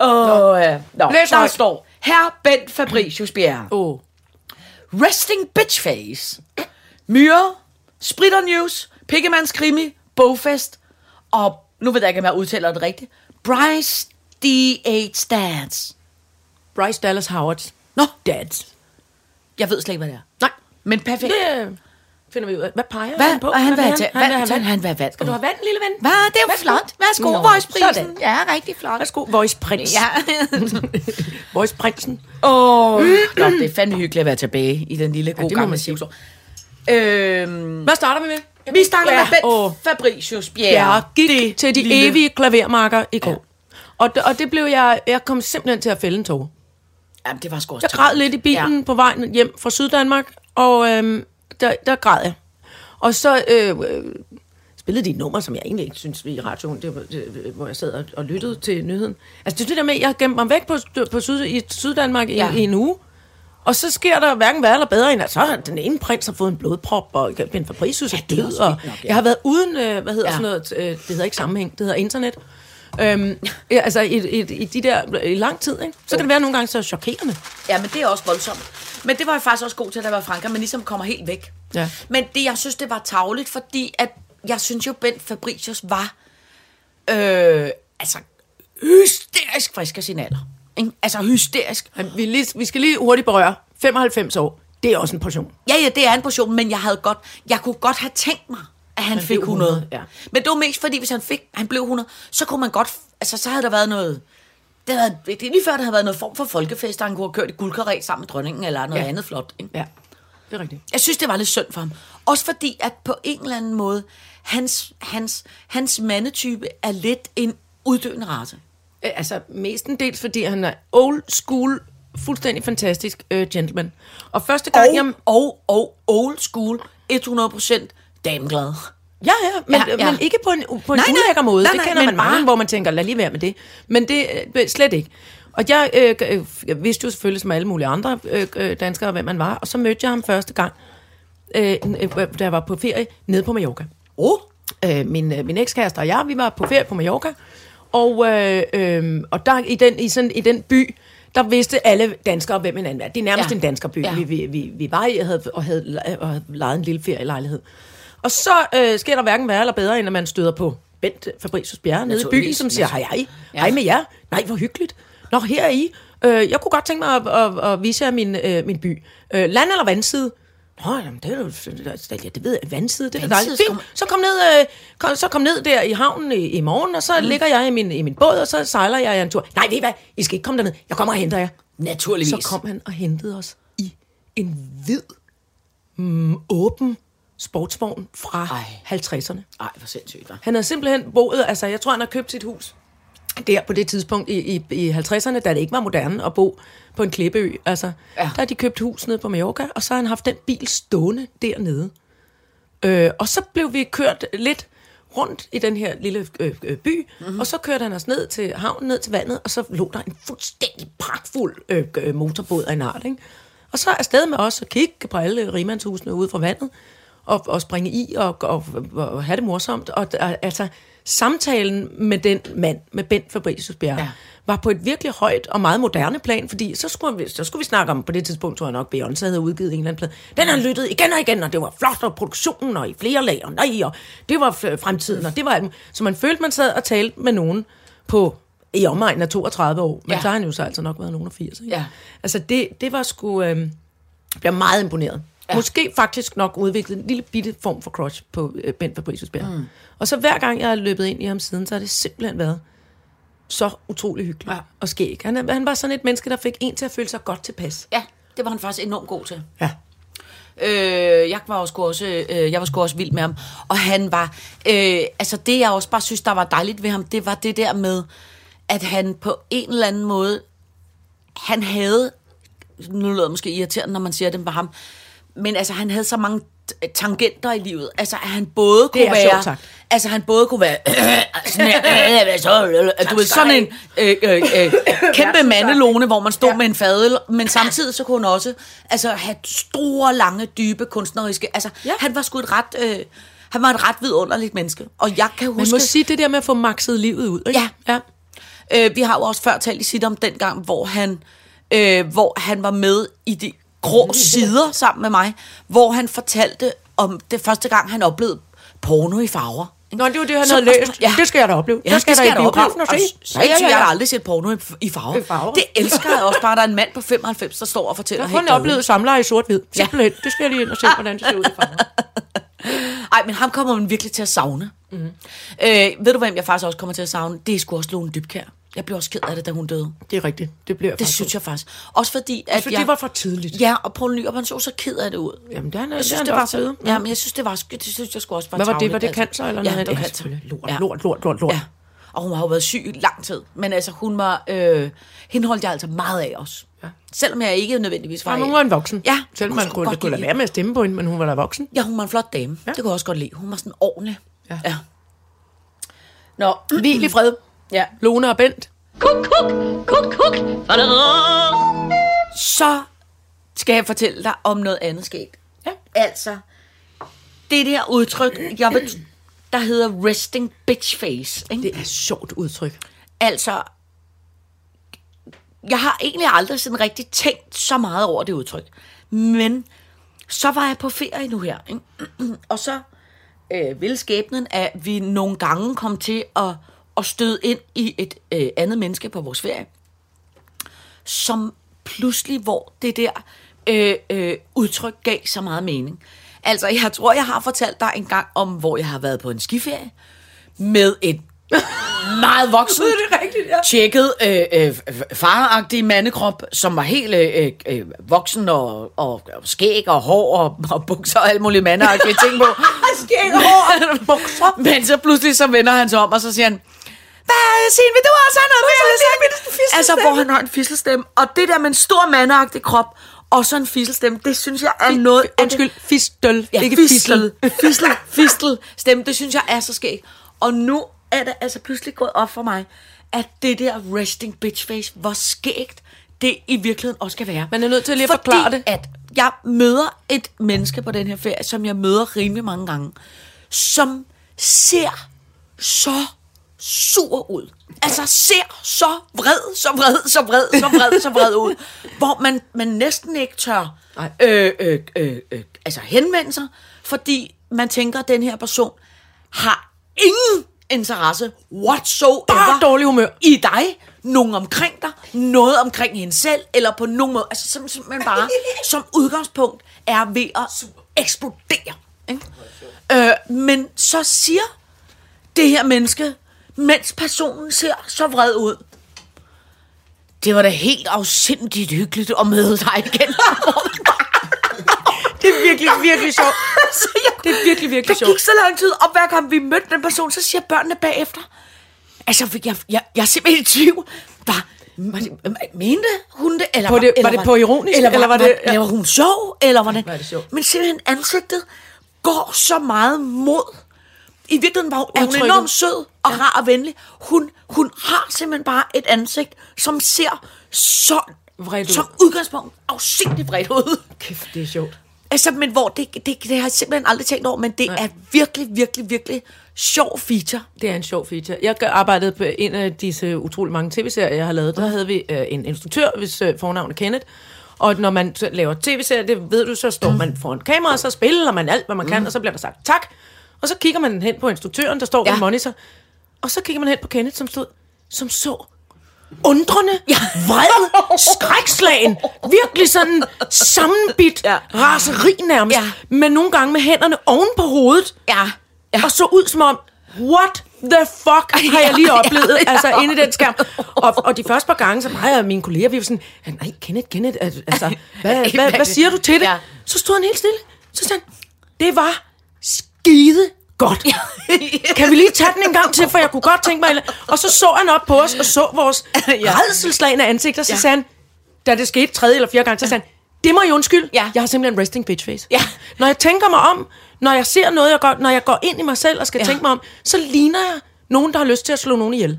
Åh, ja. Nå, Læs der højt. står, Herr Bent Fabricius Bjerre. Oh. Resting Bitch Face, Myre, Spritter News, Piggemands Krimi, Bogfest, og nu ved jeg ikke, om jeg udtaler det rigtigt, Bryce D.H. Stats. Bryce Dallas Howard. Nå, Dads. jeg ved slet ikke, hvad det er. Nej, Men perfekt. øh, finder vi ud af. Hvad peger Hvad? han på? Og han vil have til- han, han, vand. han vil have vand. Skal du have vand, lille ven? Hvad? Det er jo Værsgo. flot. Værsgo, Nå, Voice-prisen. sådan. Ja, rigtig flot. Værsgo, Voice Prins. Ja. Voice Prinsen. Åh, oh. Nå, det er fandme hyggeligt at være tilbage i den lille gode det må gamle sivsår. Øhm, Hvad starter vi med? vi starter Ja, med Bent åh. Fabricius Bjerre. Jeg gik til de lille- evige klavermarker i går. Ja. Og, det, og det blev jeg, jeg kom simpelthen til at fælde en tårer. Jamen, det var sgu også Jeg græd lidt i bilen ja. på vejen hjem fra Syddanmark, og øhm, der, der græd jeg. Og så øh, øh, spillede de et nummer, som jeg egentlig ikke synes vi i radioen, det det, hvor jeg sad og, og lyttede til nyheden. Altså det er det der med, at jeg gemte mig væk på, på Syd, i Syddanmark Ja. ja. i, i en uge, og så sker der hverken værre eller bedre, end at så har den ene prins har fået en blodprop, og Ben Fabricius det er død, og nok, ja. jeg har været uden, øh, hvad hedder Ja. ja. sådan noget, øh, det hedder ikke sammenhæng, det hedder internet. Øhm, ja, altså i, i, i de der, i lang tid, ikke? Så kan det være nogle gange så chokerende. Ja, men det er også voldsomt. Men det var jeg faktisk også god til, da jeg var i Frankrig, men ligesom kommer helt væk. Ja. Men det, jeg synes, det var tavligt, fordi at jeg synes jo, Bent Fabricius var øh, altså hysterisk frisk af sin alder. Ikke? Altså hysterisk. Men vi, lige, vi skal lige hurtigt berøre. 95 år, det er også en portion. Ja, ja, det er en portion, men jeg havde godt, jeg kunne godt have tænkt mig, at han, Han fik blev 100. 100, ja. Men det var mest fordi, hvis han fik, han blev 100, så kunne man godt, altså så havde der været noget, det, havde, det er lige før, der havde været noget form for folkefest, og han kunne have kørt i guldkaret sammen med dronningen, eller noget ja. Ja. andet flot. Ikke? Ja, det er rigtigt. Jeg synes, det var lidt synd for ham. Også fordi, at på en eller anden måde, hans, hans, hans mandetype er lidt en uddøende race. Øh, Altså, mestendels fordi han er old school, fuldstændig fantastisk øh, gentleman. Og første gang, Og, jeg... og, og old school, 100% dameglad. Ja, ja, men, Ja, ja, men ikke på en, på en Nej, nej. ulækker måde. Nej, det nej, kender men man mange, bare- hvor man tænker, lad lige være med det. Men det øh, slet ikke. Og jeg, øh, øh, jeg vidste jo selvfølgelig som alle mulige andre øh, øh, danskere, hvem man var. Og så mødte jeg ham første gang, øh, øh, da jeg var på ferie nede på Mallorca. Oh, Øh, min, min ekskæreste og jeg, vi var på ferie på Mallorca. Og, øh, øh, og der i den, i, sådan, i den by, der vidste alle danskere, hvem hinanden er. Det er nærmest Ja. en danskerby, Ja. vi, vi, vi, vi var i og havde, og havde, og havde lejet en lille ferielejlighed. Og så øh, sker der hverken værre eller bedre, end at man støder på Bent Fabricius Bjerre nede i byen, som siger, hej hej, Ja. hej med jer. Nej, hvor hyggeligt. Nå, her er I. Øh, jeg kunne godt tænke mig at, at, at vise jer min, øh, min by. Øh, land eller vandside? Nå, jamen, det er jo, det ved jeg, vandside, det er dejligt. Fint, så kom ned, øh, kom, så kom ned der i havnen i, i morgen, og så mm. ligger jeg i min, i min båd, og så sejler jeg en tur. Nej, ved I hvad, I skal ikke komme derned, jeg kommer og henter jer. naturligvis. Så kom han og hentede os i en hvid, mm, åben sportsvogn fra Ej. 50'erne. Ej, hvor sindssygt, hva'? Han havde simpelthen boet, altså jeg tror, han har købt sit hus der på det tidspunkt i, i, i 50'erne, da det ikke var moderne at bo på en klippeø. Altså, ja. der har de købt hus nede på Mallorca, og så har han haft den bil stående dernede. Øh, og så blev vi kørt lidt rundt i den her lille øh, øh, by, mm-hmm. og så kørte han os ned til havnen, ned til vandet, og så lå der en fuldstændig pragtfuld øh, øh, motorbåd af en art, ikke? Og så afsted med os og kigge på alle rimandshusene ude fra vandet, og, og springe i og, og, og, have det morsomt. Og, og altså, samtalen med den mand, med Bent Fabricius Bjerre, Ja. var på et virkelig højt og meget moderne plan, fordi så skulle, vi, så skulle vi snakke om, på det tidspunkt tror jeg nok, Beyoncé havde udgivet en eller anden plade. Den har lyttet igen og igen, og det var flot, og produktionen, og i flere lag, og nej, og det var fremtiden, og det var alt. Så man følte, man sad og talte med nogen på i omegnen af 32 år, men ja. så har han jo så altså nok været nogen af 80. Ikke? Ja. Altså det, det var sgu, øh, jeg bliver meget imponeret. Ja. Måske faktisk nok udviklet en lille bitte form for crush på øh, Bent Fabricius Bjerg. Mm. Og så hver gang jeg har løbet ind i ham siden, så har det simpelthen været så utrolig hyggeligt Ja. og skæg. Han, han var sådan et menneske, der fik en til at føle sig godt tilpas. Ja, det var han faktisk enormt god til. Ja. Øh, jeg var sgu også, øh, jeg var sgu også vild med ham. Og han var, øh, altså det jeg også bare synes, der var dejligt ved ham, det var det der med, at han på en eller anden måde, han havde, nu lyder det måske irriterende, når man siger det med ham, men altså han havde så mange tangenter i livet. Altså at han både kunne være, sjovt sagt. altså han både kunne være, sådan øh, så, øh, du ved, sådan en øh, øh, øh, kæmpe mandelone, hvor man stod ja. med en fadel, men samtidig så kunne han også altså, have store, lange, dybe kunstneriske, altså ja. Han var sgu et ret, øh, han var et ret vidunderligt menneske. Og jeg kan Man huske... må sige det der med at få makset livet ud. Ikke? Ja. ja. Øh, vi har jo også før talt i sit om den gang, hvor han, øh, hvor han var med i de grå sider sammen med mig, hvor han fortalte om det første gang, han oplevede porno i farver. Nå, det var det, han Så- havde læst. ja. Det skal jeg da opleve. Ja, det skal, det skal jeg da i biografen og se. Og, ja, ja, ja. Jeg har aldrig set porno i, i farver. I farver. Det elsker jeg også bare, der er en mand på 95, der står og fortæller Jeg har kun helt oplevet samleje i sort-hvid. Simpelthen. Det skal jeg lige ind og se, hvordan det ser ud i farver. Ej, men ham kommer man virkelig til at savne. Mm. Øh, ved du, hvem jeg faktisk også kommer til at savne? Det er sgu også Lone Dybkær. Jeg blev også ked af det, da hun døde. Det er rigtigt. Det bliver Det synes jeg faktisk. Også fordi, at For jeg... det var for tidligt. Ja, og Poul Nyrup, han så så ked af det ud. Jamen, det er han, Jeg synes, det, var så, ja, men jeg synes, det var, det synes jeg skulle også var Hvad var det? Var det altså. cancer eller ja, noget? det var Ja, cancer. selvfølgelig. Lort, ja. lort, lort, lort, lort. Ja. Og hun har jo været syg i lang tid. Men altså, hun var... Øh, hende holdt jeg altså meget af også. Ja. Selvom jeg ikke nødvendigvis var Ja, af. hun var en voksen. Ja, Selvom jeg man kunne kunne, godt kunne lade være med at stemme på hende, men hun var da voksen. Ja, hun var en flot dame. Ja. Det kunne jeg også godt lide. Hun var sådan ordentlig. Ja. ja. Nå, Hvil i fred. Ja. Lone og Bent. Kuk, kuk, kuk, kuk. Så skal jeg fortælle dig om noget andet skægt. Ja. Altså, det der udtryk, jeg ved, der hedder resting bitch face. Ikke? Det er et sjovt udtryk. Altså, jeg har egentlig aldrig sådan rigtig tænkt så meget over det udtryk. Men så var jeg på ferie nu her, ikke? og så øh, ville skæbnen, at vi nogle gange kom til at, at støde ind i et øh, andet menneske på vores ferie, som pludselig, hvor det der øh, øh, udtryk gav så meget mening. Altså, jeg tror, jeg har fortalt dig en gang om, hvor jeg har været på en skiferie med et meget voksen, Det er rigtigt, ja. tjekket øh, øh, faragtig mandekrop, som var helt øh, øh, voksen og, og, og skæg og hår og, og bukser og alle mulige mandeagtige ting på. Skæg og hår og bukser. Men så pludselig så vender han sig om, og så siger han, hvad, Signe, vil du også have noget? Eller Altså, hvor han har en fisselstemme. Og det der med en stor mandagtig krop, og så en fisselstemme, det synes jeg er noget... Undskyld, fistel, Ja, ikke fistel, fistel. fistel, stemme. Det synes jeg er så skægt. Og nu er det altså pludselig gået op for mig, at det der resting bitch face, hvor skægt det i virkeligheden også skal være. Man er nødt til lige at Fordi forklare det. at jeg møder et menneske på den her ferie, som jeg møder rimelig mange gange, som ser så sur ud. Altså ser så vred, så vred, så vred, så vred, så vred ud. Hvor man, man næsten ikke tør øh, øh, øh, øh, altså henvende sig, fordi man tænker, at den her person har ingen interesse whatsoever Bare dårlig humør. i dig, nogen omkring dig, noget omkring hende selv, eller på nogen måde, altså som, simpelthen bare som udgangspunkt er ved at eksplodere. Ikke? Øh, men så siger det her menneske, mens personen ser så vred ud, det var da helt afsindigt hyggeligt at møde dig igen. Det er virkelig, virkelig sjovt. så jeg, Det er virkelig, virkelig der sjovt. gik så lang tid, og hver gang vi mødte den person, så siger børnene bagefter, altså, jeg, jeg, jeg er simpelthen i tvivl. Var, var det, mente hun det? Eller På det- var det på ironisk, Eller var, eller var var, det- det, var, var hun sjov? Eller var det, Var det sjovt? Men simpelthen ansigtet går så meget mod. I virkeligheden var hun, er hun enormt sød og ja. rar og venlig. Hun, hun har simpelthen bare et ansigt, som ser så, Vredt ud. som udgangspunkt afsindigt vredt ud. Kæft, det er sjovt. Altså, men hvor det, det, det har jeg simpelthen aldrig tænkt over, men det Nej. er virkelig, virkelig, virkelig sjov feature. Det er en sjov feature. Jeg arbejdede på en af disse utrolig mange tv-serier, jeg har lavet. Der havde vi øh, en instruktør, hvis øh, fornavn er Kenneth. Og når man laver tv-serier, det ved du, så står man foran kamera, og så spiller man alt, hvad man kan, og så bliver der sagt tak. Og så kigger man hen på instruktøren, der står ja. Ja. ved monitor. Og så kigger man hen på Kenneth, som stod, som så undrende, ja. vred, skrækslagen, virkelig sådan sammenbit, ja. Ja. raseri nærmest, Ja. men nogle gange med hænderne oven på hovedet, Ja. ja. og så ud som om, what the fuck har jeg lige oplevet, Ja. altså inde i den skærm. Og, og de første par gange, så mig og mine kolleger, vi var sådan, nej, Kenneth, Kenneth, al- altså, hvad, hvad, hvad siger du til det? Ja. Så stod han helt stille. Så sagde han, det var skide godt. Kan vi lige tage den en gang til, for jeg kunne godt tænke mig... Og så så han op på os, og så vores Ja. redselslagende ansigter, så Ja. sagde han, da det skete tredje eller fjerde gang, så sagde han, det må I undskylde. Ja. Jeg har simpelthen resting bitch face. Ja. Når jeg tænker mig om, når jeg ser noget, jeg gør, når jeg går ind i mig selv og skal. Ja. tænke mig om, så ligner jeg nogen, der har lyst til at slå nogen ihjel.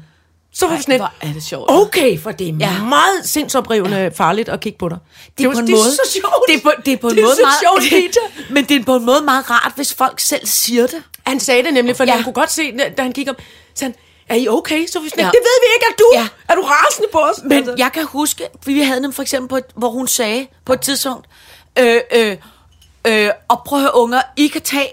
Så var Ej, sådan hvor er det sjovt. Okay, for det er ja. Meget sindsoprivende ja. farligt at kigge på dig. Det er på en det er måde, så sjovt. Det er på, det er på en Det er måde så meget, sjovt, Peter. men det er på en måde meget rart, hvis folk selv siger det. Han sagde det nemlig, fordi ja. Han kunne godt se, da han gik op, så han, er I okay? Så vi sådan, ja. Det ved vi ikke, er du? Ja. Er du rasende på os? Men jeg kan huske, vi havde dem for eksempel, på et, hvor hun sagde på et tidspunkt, øh, øh, øh, og prøv at høre unger, I kan tage,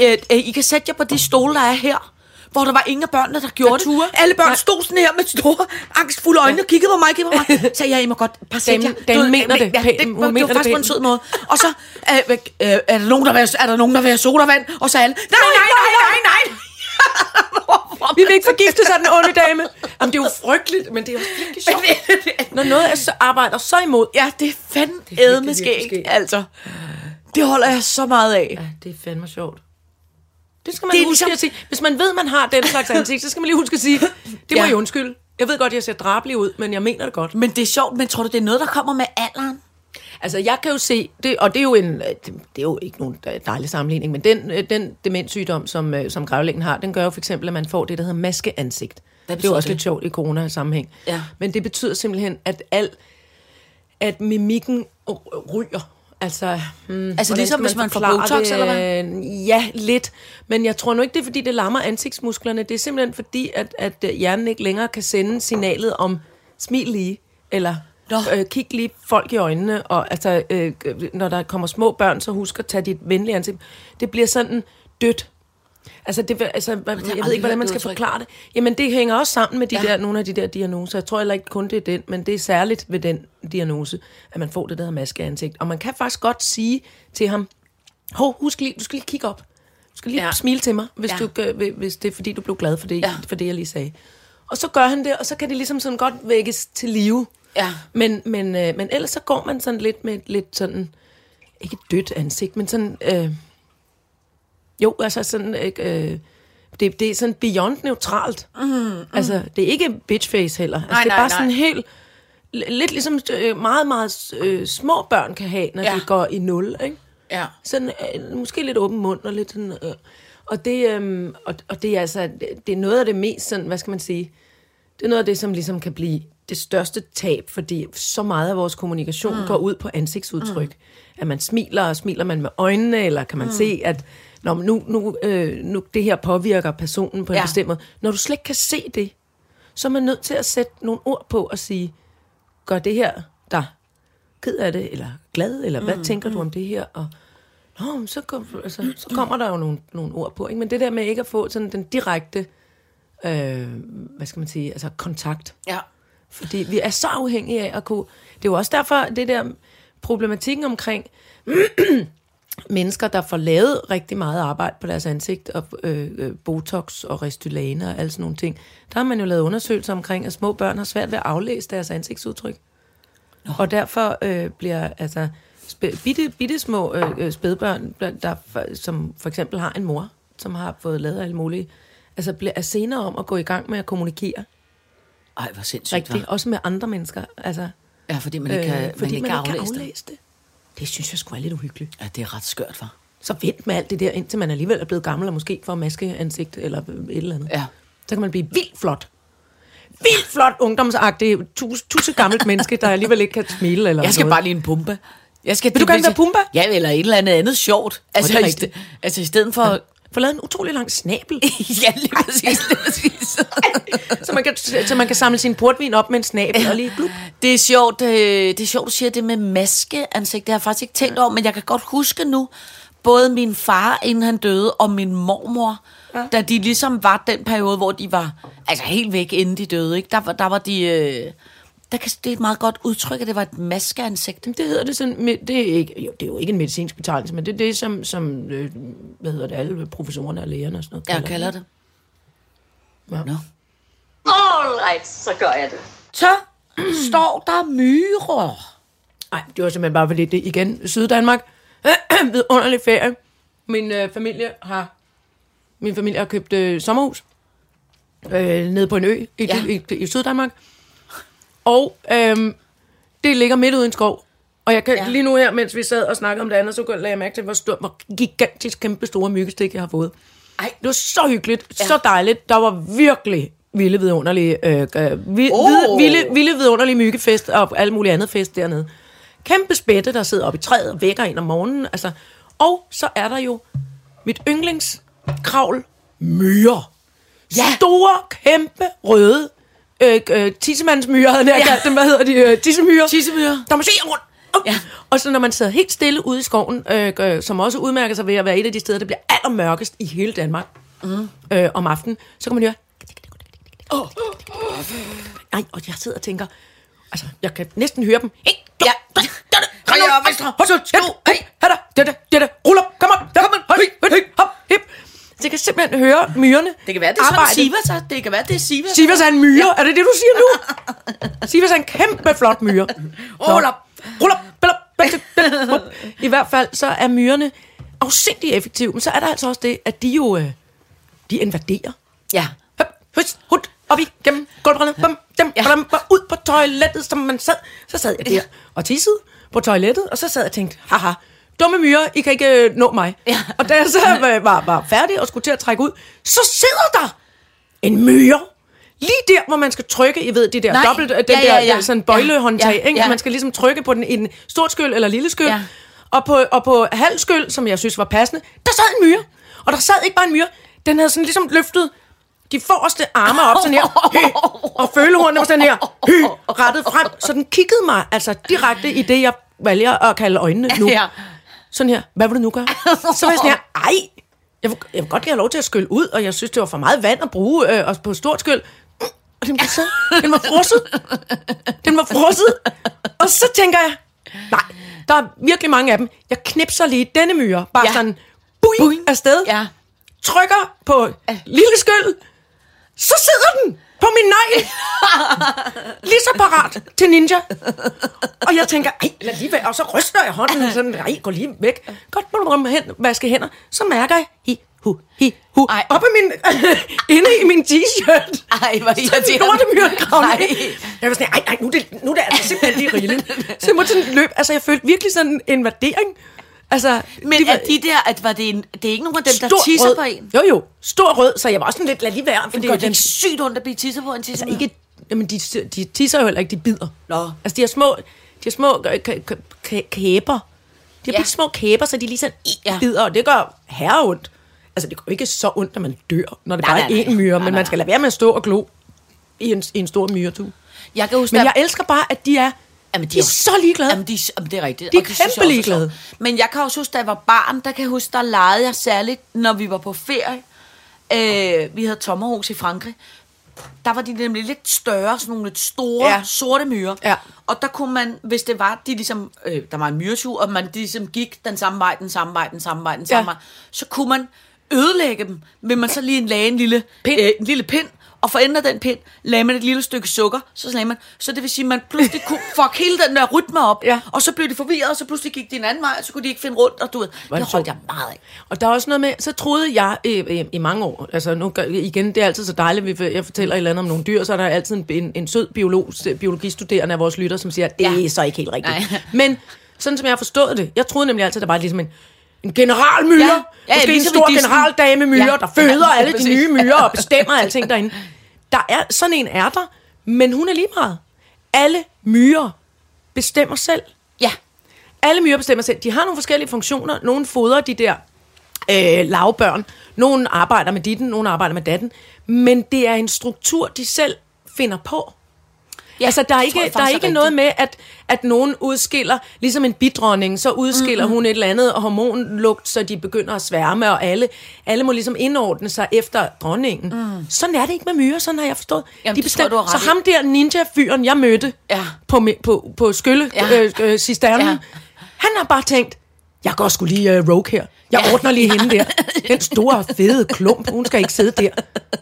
øh, I kan sætte jer på de stole, der er her. Hvor der var ingen af børnene, der gjorde det. turde? Alle børn Nej. stod sådan her med store, angstfulde øjne og kiggede på mig, kiggede på mig. Så jeg, I må godt sætte Damen- jer. ved, mener det Ja, det, Hun var, det var det faktisk på en sød måde. Og så, øh, øh, er, der nogen, der vil, er der nogen, der vil have sodavand? Og så alle, nej, nej, nej, nej, nej. Vi vil ikke forgifte sig den onde dame. Jamen, det er jo frygteligt, men det er jo virkelig sjovt. Når noget er så, arbejder så imod. Ja, det er fandme ædme skægt. altså. Det holder jeg så meget af. Ja, det er fandme sjovt. Det skal man Det er huske ligesom- at sige. Hvis man ved, man har den slags ansigt, så skal man lige huske at sige, det må Ja. jeg undskylde. Jeg ved godt, jeg ser drabelig ud, men jeg mener det godt. Men det er sjovt, men tror du, det er noget, der kommer med alderen? Altså, jeg kan jo se, det, og det er jo, en, det, er jo ikke nogen dejlig sammenligning, men den, øh, den demenssygdom, som, øh, som grævlingen har, den gør jo for eksempel, at man får det, der hedder maskeansigt. Det er jo også det? lidt sjovt i corona-sammenhæng. Ja. Men det betyder simpelthen, at al, at mimikken ryger. Altså, hmm, Altså ligesom hvis man får Botox, eller hvad? Ja, lidt. Men jeg tror nu ikke, det er, fordi det lammer ansigtsmusklerne. Det er simpelthen fordi, at, at øh, hjernen ikke længere kan sende signalet om smil lige, eller Nå. øh, kig lige folk i øjnene. Og altså, øh, når der kommer små børn, så husk at tage dit venlige ansigt. Det bliver sådan dødt. Altså, det, altså, jeg, jeg ved ikke, hvordan man skal forklare det. Jamen, det hænger også sammen med de Ja. der, nogle af de der diagnoser. Jeg tror heller ikke kun det er den, men det er særligt ved den diagnose, at man får det, der maskeansigt. Og man kan faktisk godt sige til ham, hov, husk lige, du skal lige kigge op. Du skal lige ja. Smile til mig, hvis, ja. Du, hvis det er, fordi du blev glad for det, ja. For det, jeg lige sagde. Og så gør han det, og så kan det ligesom sådan godt vækkes til live. Ja. Men, men, øh, men ellers så går man sådan lidt med et lidt sådan, ikke dødt ansigt, men sådan, øh, jo, altså sådan, øh, det, det er sådan beyond neutralt. Mm, mm. Altså, det er ikke bitchface heller. Altså, Nej, det er nej, bare nej. sådan helt... Lidt ligesom øh, meget, meget øh, små børn kan have, når ja. De går i nul, ikke? Ja. Sådan, øh, måske lidt åben mund og lidt sådan... Øh. Og, det, øh, og, og det er altså... Det, det er noget af det mest sådan, hvad skal man sige... Det er noget af det, som ligesom kan blive det største tab, fordi så meget af vores kommunikation mm. går ud på ansigtsudtryk. Mm. At man smiler, og smiler man med øjnene, eller kan man mm. se, at når nu, nu, øh, nu det her påvirker personen på en Ja. bestemt måde. Når du slet ikke kan se det, så er man nødt til at sætte nogle ord på og sige, gør det her dig ked af det, eller glad, eller hvad mm, tænker du om det her? Og, Nå, men så, kom, altså, så kommer der jo nogle, nogle ord på. Ikke? Men det der med ikke at få sådan den direkte, øh, hvad skal man sige, altså kontakt. Ja. Fordi vi er så afhængige af at kunne... Det er jo også derfor, det der problematikken omkring mennesker, der får lavet rigtig meget arbejde på deres ansigt, og øh, øh, botox og restylane og alle sådan nogle ting. Der har man jo lavet undersøgelser omkring, at små børn har svært ved at aflæse deres ansigtsudtryk. Nå. Og derfor øh, bliver altså spæ- bitte, bitte små øh, øh, spædbørn, der, som for eksempel har en mor, som har fået lavet alle mulige, altså bliver, er senere om at gå i gang med at kommunikere. Ej, hvor sindssygt, Rigtigt. hva'? Også med andre mennesker. Altså, Ja, fordi man ikke kan, øh, man fordi ikke man kan ikke kan aflæse det. Det synes jeg sgu er lidt uhyggeligt. Ja, det er ret skørt, var. Så vent med alt det der, indtil man alligevel er blevet gammel, og måske får maske ansigt eller et eller andet. Ja. Så kan man blive vildt flot. Vildt flot, ungdomsagtig, tus, tusse gammelt menneske, der alligevel ikke kan smile eller Jeg skal noget. bare lige en pumpe. Jeg skal, Vil du gerne være Pumba? Ja, eller et eller andet andet sjovt. Altså, i, st- altså i stedet for... Få lavet en utrolig lang snabel, ja, lige præcis. Lige præcis. så, man kan, så man kan samle sin portvin op med en snabel og lige glup. Det er sjovt, øh, det er sjovt, du siger det med maskeansigt. Det har jeg faktisk ikke tænkt over, men jeg kan godt huske nu, både min far, inden han døde, og min mormor, ja. da de ligesom var den periode, hvor de var altså helt væk, inden de døde. Ikke? Der, var, der var de... Øh, der kan, det er et meget godt udtryk, at det var et maskeansigt. Det hedder det sådan, med- det er, ikke, jo, det er jo ikke en medicinsk betegnelse, men det er det, som, som øh, hvad hedder det, alle professorerne og lægerne og sådan noget Jeg kalder det. Ja. Nå. Alright, så gør jeg det. Så står der myrer. Nej, det var simpelthen bare fordi det igen Syddanmark. Vidunderlig ferie. Min øh, familie har min familie har købt øh, sommerhus øh, nede på en ø i, Ja. ja. i, i, i Syddanmark. Og øh, det ligger midt ude i en skov. Og jeg kan Ja. lige nu her, mens vi sad og snakkede om det andet, så lagde jeg mærke til, hvor, stor, hvor gigantisk kæmpe store myggestik, jeg har fået. Ej, det var så hyggeligt, ja. så dejligt. Der var virkelig vilde vidunderlige, øh, øh, vi, Oh. vilde, vilde vidunderlige myggefest og alt muligt andet fest dernede. Kæmpe spætte, der sidder oppe i træet og vækker en om morgenen. Altså. Og så er der jo mit yndlingskravl, myrer. Ja. Store, kæmpe, røde øh, øh, tissemandsmyrer, havde jeg Ja. kaldt dem. Hvad hedder de? Øh, tissemyrer. Tissemyrer. Der marcherer rundt. Op. Ja. Og så når man sidder helt stille ude i skoven, øh, øh, som også udmærker sig ved at være et af de steder, der bliver allermørkest i hele Danmark mm. øh, om aftenen, så kan man høre... Oh. Ej, og jeg sidder og tænker... Altså, jeg kan næsten høre dem. Hey, Ja. Højre, venstre, højre, skru, hey, hatter, dette, dette, rull op, kom op, kom op, høj, høj, hop, hip. Jeg kan simpelthen høre myrerne Det kan være, det er sådan arbejde. Sivas. er- Det kan være, det er Sivas. Sivas er en myre. Ja. Er det det, du siger nu? Sivas er en kæmpe flot myre. Rull op. Rull. I hvert fald så er myrerne afsindig effektive. Men så er der altså også det, at de jo øh, de invaderer. Ja. Høp, høst, hud, op i, gennem gulvbrænderne, bum, dem, Ja. bum, og ud på toilettet, som man sad. Så sad jeg der og tissede på toilettet, og så sad jeg og tænkte, haha, dumme myrer, I kan ikke øh, nå mig. Ja. Og da jeg så var, var, var færdig og skulle til at trække ud, så sidder der en myre. Lige der, hvor man skal trykke, I ved, de der Nej. dobbelt, øh, den Ja, ja, ja. der sådan bøjlehåndtag, Ja, ikke? ja. Man skal ligesom trykke på den en stort skyld eller lille skyld. Ja. Og, på, og på halv skyld, som jeg synes var passende, der sad en myre. Og der sad ikke bare en myre, den havde sådan ligesom løftet de forreste arme op sådan her, hy, og følehornene var sådan her, hy, rettet frem, så den kiggede mig altså direkte i det, jeg vælger at kalde øjnene nu. Ja. Sådan her, hvad vil du nu gøre? Så var jeg sådan her, ej, jeg vil, jeg vil godt have lov til at skylle ud, og jeg synes, det var for meget vand at bruge, øh, og på stort skyld. Og den var, så, den var frosset. Den var frosset. Og så tænker jeg, nej, der er virkelig mange af dem. Jeg knipser lige denne myre, bare ja. sådan, bui, Bui. afsted Ja. trykker på lille skyld, så sidder den på min negl. Lige så parat til ninja. Og jeg tænker, ej, lad lige være. Og så ryster jeg hånden sådan, ej, gå lige væk. Godt, bum, bum, hen, vaske hænder. Så mærker jeg, i hu, hi, hu. Ej. Op af min, inde i min t-shirt. Ej, hvor Så irriterende. lortemyren kravlede Nej. ind. Jeg var sådan, ej, ej, nu er det, nu er det altså simpelthen lige rigeligt. Så jeg måtte sådan løbe. Altså, jeg følte virkelig sådan en invadering. Altså, Men var er de der, at var det, en, det er ikke nogen af dem, der tisser rød. på en? Jo, jo. Stor rød, så jeg var også sådan lidt, lad lige være. For Det det er det den, ikke sygt ondt at blive tisset på en tisser? altså, ikke, jamen, de, de tisser jo heller ikke, de bider. Nå. Altså, de har små, de har små øh, kæber. De har Ja. små kæber, så de lige sådan Ja. ja. bider, og det gør herre ondt. Altså, det går ikke så ondt, når man dør, når det Nej, bare er nej, én myre, nej, men nej, man skal lade være med at stå og glo i en, i en stor myretue. Jeg kan huske, Men jeg elsker bare, at de er, Jamen, de er så ligeglade. Jamen, de, jamen, det er rigtigt. De er og kæmpe også ligeglade. sjovt. Men jeg kan også huske, da jeg var barn, der kan jeg huske, der legede jeg særligt, når vi var på ferie. Øh, vi havde tommerhus i Frankrig. Der var de nemlig lidt større, sådan nogle lidt store, ja. Sorte myrer. Ja. Og der kunne man, hvis det var, de ligesom, øh, der var en myretur, og man de ligesom gik den samme vej, den samme vej, den samme vej, den samme Ja. vej, så kunne man ødelægge dem, vil man så lige lage en lille Pind. Øh, en lille pind, og for af den pind lagde man et lille stykke sukker, så lagde man, så det vil sige, at man pludselig kunne fuck hele den der rytme op, Ja. og så blev de forvirret, og så pludselig gik de en anden vej, og så kunne de ikke finde rundt, og du ved, det holdt jeg meget af. Og der er også noget med, så troede jeg øh, øh, i mange år, altså nu igen, det er altid så dejligt, vi, jeg fortæller et eller andet om nogle dyr, så er der altid en, en, en sød biolog, biologistuderende af vores lytter, som siger, det Ja. er så ikke helt rigtigt. Nej. Men sådan som jeg har forstået det, jeg troede nemlig altid, der var ligesom en, en generalmyre, Ja. ja. Måske en ligesom i stor generaldame myre, Ja. der føder Ja, alle de nye myrer og bestemmer alting derinde. Der er, sådan en er der, men hun er lige meget. Alle myrer bestemmer selv. Ja, Alle myrer bestemmer selv. De har nogle forskellige funktioner. Nogle fodrer de der øh, lavbørn. Nogle arbejder med ditten, nogle arbejder med datten. Men det er en struktur, de selv finder på. Ja altså, der er ikke, der er ikke noget med, at, at nogen udskiller, ligesom en bidronning, så udskiller mm-hmm. hun et eller andet hormonlugt, så de begynder at sværme, og alle, alle må ligesom indordne sig efter dronningen. Mm. Sådan er det ikke med myrer, sådan har jeg forstået. Jamen, de det tror så ham der ninja-fyren, jeg mødte Ja. på, på, på skylle, Ja. øh, øh, cisternen, ja. han har bare tænkt, jeg går sgu lige uh, rogue her. Jeg Ja. ja. ordner lige hende der. Den store, fede klump, hun skal ikke sidde der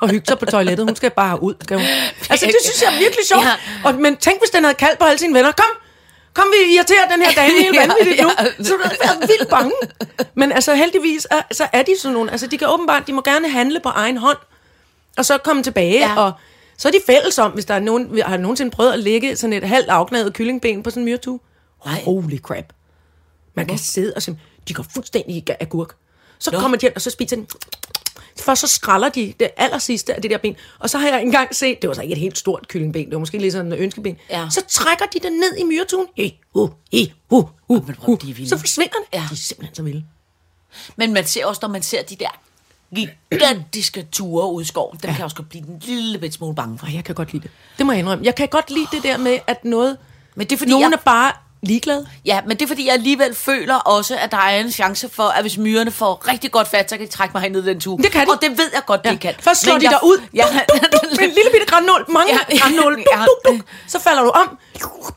og hygge sig på toilettet. Hun skal bare ud. Skal hun. Altså, det synes jeg er virkelig sjovt. Ja. Ja. Og, men tænk, hvis den havde kaldt på alle sine venner. Kom, kom, vi irriterer den her dame helt Ja, vanvittigt nu. ja. Så du havde været vildt bange. Men altså, heldigvis er, så er de sådan nogle. Altså, de kan åbenbart, de må gerne handle på egen hånd. Og så komme tilbage. Ja. Ja. Og så er de fælles om, hvis der er nogen, har nogensinde prøvet at lægge sådan et halvt afgnadet kyllingben på sådan en myretue. Nej. Holy crap. Man kan sidde og simpelthen, de går fuldstændig i agurk. Så Nå. kommer de hen, og så spiser den. Først så skralder de det aller sidste af det der ben. Og så har jeg engang set, det var så ikke et helt stort kyllingben, det var måske lige sådan et ønskeben. Ja. Så trækker de det ned i hu, hu, men hvor er hu. de vilde. Så forsvinder det. Ja. De er simpelthen så vilde. Men man ser også, når man ser de der gigantiske ture ud i skoven, dem ja. kan jeg også godt blive en lille bit smule bange for. Jeg kan godt lide det. Det må jeg indrømme. Jeg kan godt lide det der med, at noget... Men det er fordi, Nogen jeg- er bare ligeglade. Ja, men det er fordi, jeg alligevel føler også, at der er en chance for, at hvis myrerne får rigtig godt fat, så kan de trække mig herned i den tue. Det kan de. Og det ved jeg godt, de kan. Først slår Men de jeg- dig ud Ja. duk, duk, duk, med en lille bitte granål, mange Ja, granål, duk, duk, duk. Så falder du om,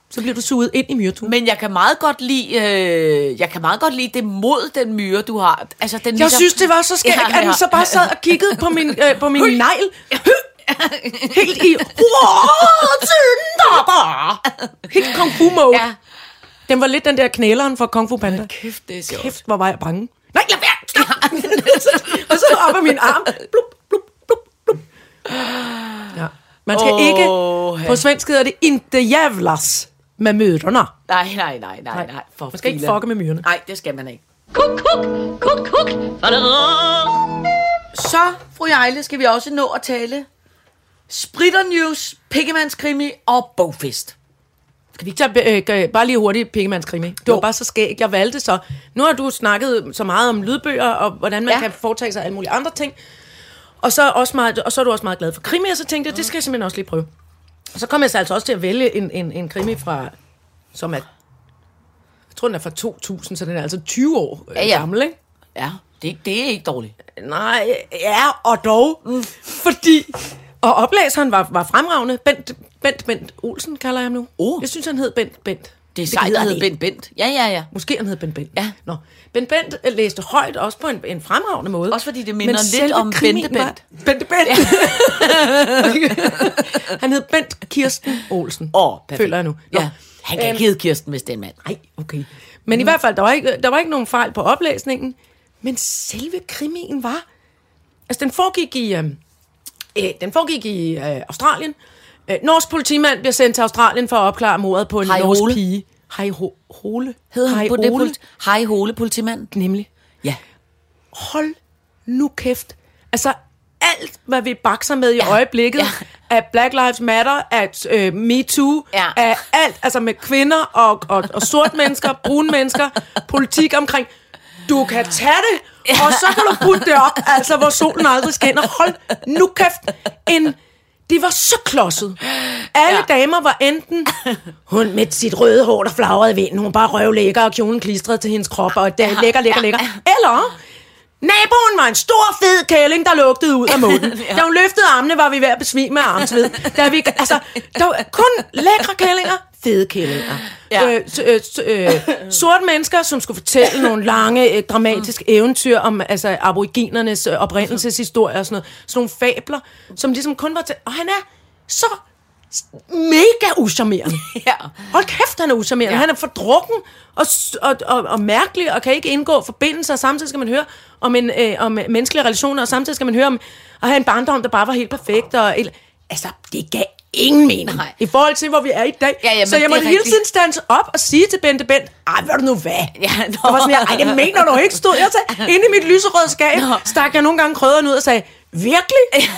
så bliver du suget ind i myretuen. Men jeg kan meget godt lide, øh, jeg kan meget godt lide det mod den myre, du har. Altså, den Jeg synes, det var så skægt, Ja, ja, at den så bare sad og kiggede på min, øh, på min negl. Helt i... Wow, Helt kung fu mode. Ja. Den var lidt den der knæleren fra Kung Fu Panda. Kæft, det er sjovt. Kæft, hvor var jeg bange. Nej, lad være! Stop! og så op af min arm. Blup, blup, blup, blup. Ja. Man skal Åh, ikke... På svensk hedder det inte jävlas med møderne. Nej, nej, nej, nej, nej. For man skal ikke filan. fucke med myrerne. Nej, det skal man ikke. Kuk, kuk, kuk, kuk. Så, fru Jejle, skal vi også nå at tale Spritter News, Piggemands Krimi og Bogfest. Skal vi ikke tage øh, bare lige hurtigt Pikkemands krimi? Det var Jo. bare så skægt. Jeg valgte så... Nu har du snakket så meget om lydbøger, og hvordan man ja. kan foretage sig alle mulige andre ting. Og så, også meget, og så er du også meget glad for krimi, og så tænkte jeg, det skal jeg simpelthen også lige prøve. Og så kom jeg så altså også til at vælge en, en, en krimi fra... Som er... Jeg tror, den er fra 2000, så den er altså 20 år øh, Ja, ja. gammel, ikke? Ja, det, det er ikke dårligt. Nej, ja, og dog. Mm. Fordi... Og oplæseren var, var fremragende. Bent, Bent, Bent Olsen kalder jeg ham nu. Oh. Jeg synes, han hed Bent Bent. Det er sejt, hedder ikke. Bent Bent. Ja, ja, ja. Måske han hed Ben Bent. Ja. Nå. Ben Bent øh, læste højt, også på en, en fremragende måde. Også fordi det minder lidt selve om Bente Bent. var- Bente Bent. han hed Bent Kirsten Olsen. Åh, perfekt. Føler jeg nu. Nå. Ja. Han kan Øhm, ikke hedde Kirsten, hvis det er en mand. Nej, okay. Men i hvert fald, der var, ikke, der var ikke nogen fejl på oplæsningen. Men selve krimien var Altså, den foregik i, øh, øh, den foregik i øh, Australien. Øh, norsk politimand bliver sendt til Australien for at opklare mordet på en Hej norsk Hole. pige. Hej Ho- Hole? Hed han Hej på det Ole? politi- Hej Hole, politimand? Nemlig. Ja. Hold nu kæft. Altså, alt, hvad vi bakser med i Ja. øjeblikket, Ja. af Black Lives Matter, af øh, MeToo, Ja. af alt, altså med kvinder og, og, og sort mennesker, brune mennesker, politik omkring, du kan tage det, og så kan du putte det op, altså hvor solen aldrig skinner. Hold nu kæft, en... De var så klodset. Alle Ja. damer var enten hun med sit røde hår, der flagrede i vinden, hun bare røvlækker, og kjolen klistrede til hendes krop, og det er lækker, lækker, lækker. Eller Naboen var en stor, fed kælling, der lugtede ud af munden. ja. Da hun løftede armene, var vi ved at besvime af armsved. Da vi, altså, der var kun lækre kællinger, fede kællinger. Ja. Øh, s- øh, øh, sorte mennesker, som skulle fortælle nogle lange, øh, dramatiske eventyr om altså, aboriginernes øh, oprindelseshistorie og sådan noget. Sådan nogle fabler, som ligesom kun var til... Og han er så mega uschammerende. Ja. Hold kæft, han er uschammerende. Ja. Han er for drukken og, og, og, og mærkelig, og kan ikke indgå forbindelser, samtidig skal man høre om, en, øh, om menneskelige relationer, og samtidig skal man høre om at have en barndom, der bare var helt perfekt. Og, altså, det gav ingen mening Nej. i forhold til, hvor vi er i dag. Ja, ja, så jeg det måtte hele tiden stands op og sige til Bente Bent, ej, ved du nu hvad? Ja, nå. Jeg var sådan ej, det mener du ikke, stod jeg til. Inde i mit lyserøde skab, Nå. stak jeg nogle gange krydderen ud og sagde, virkelig?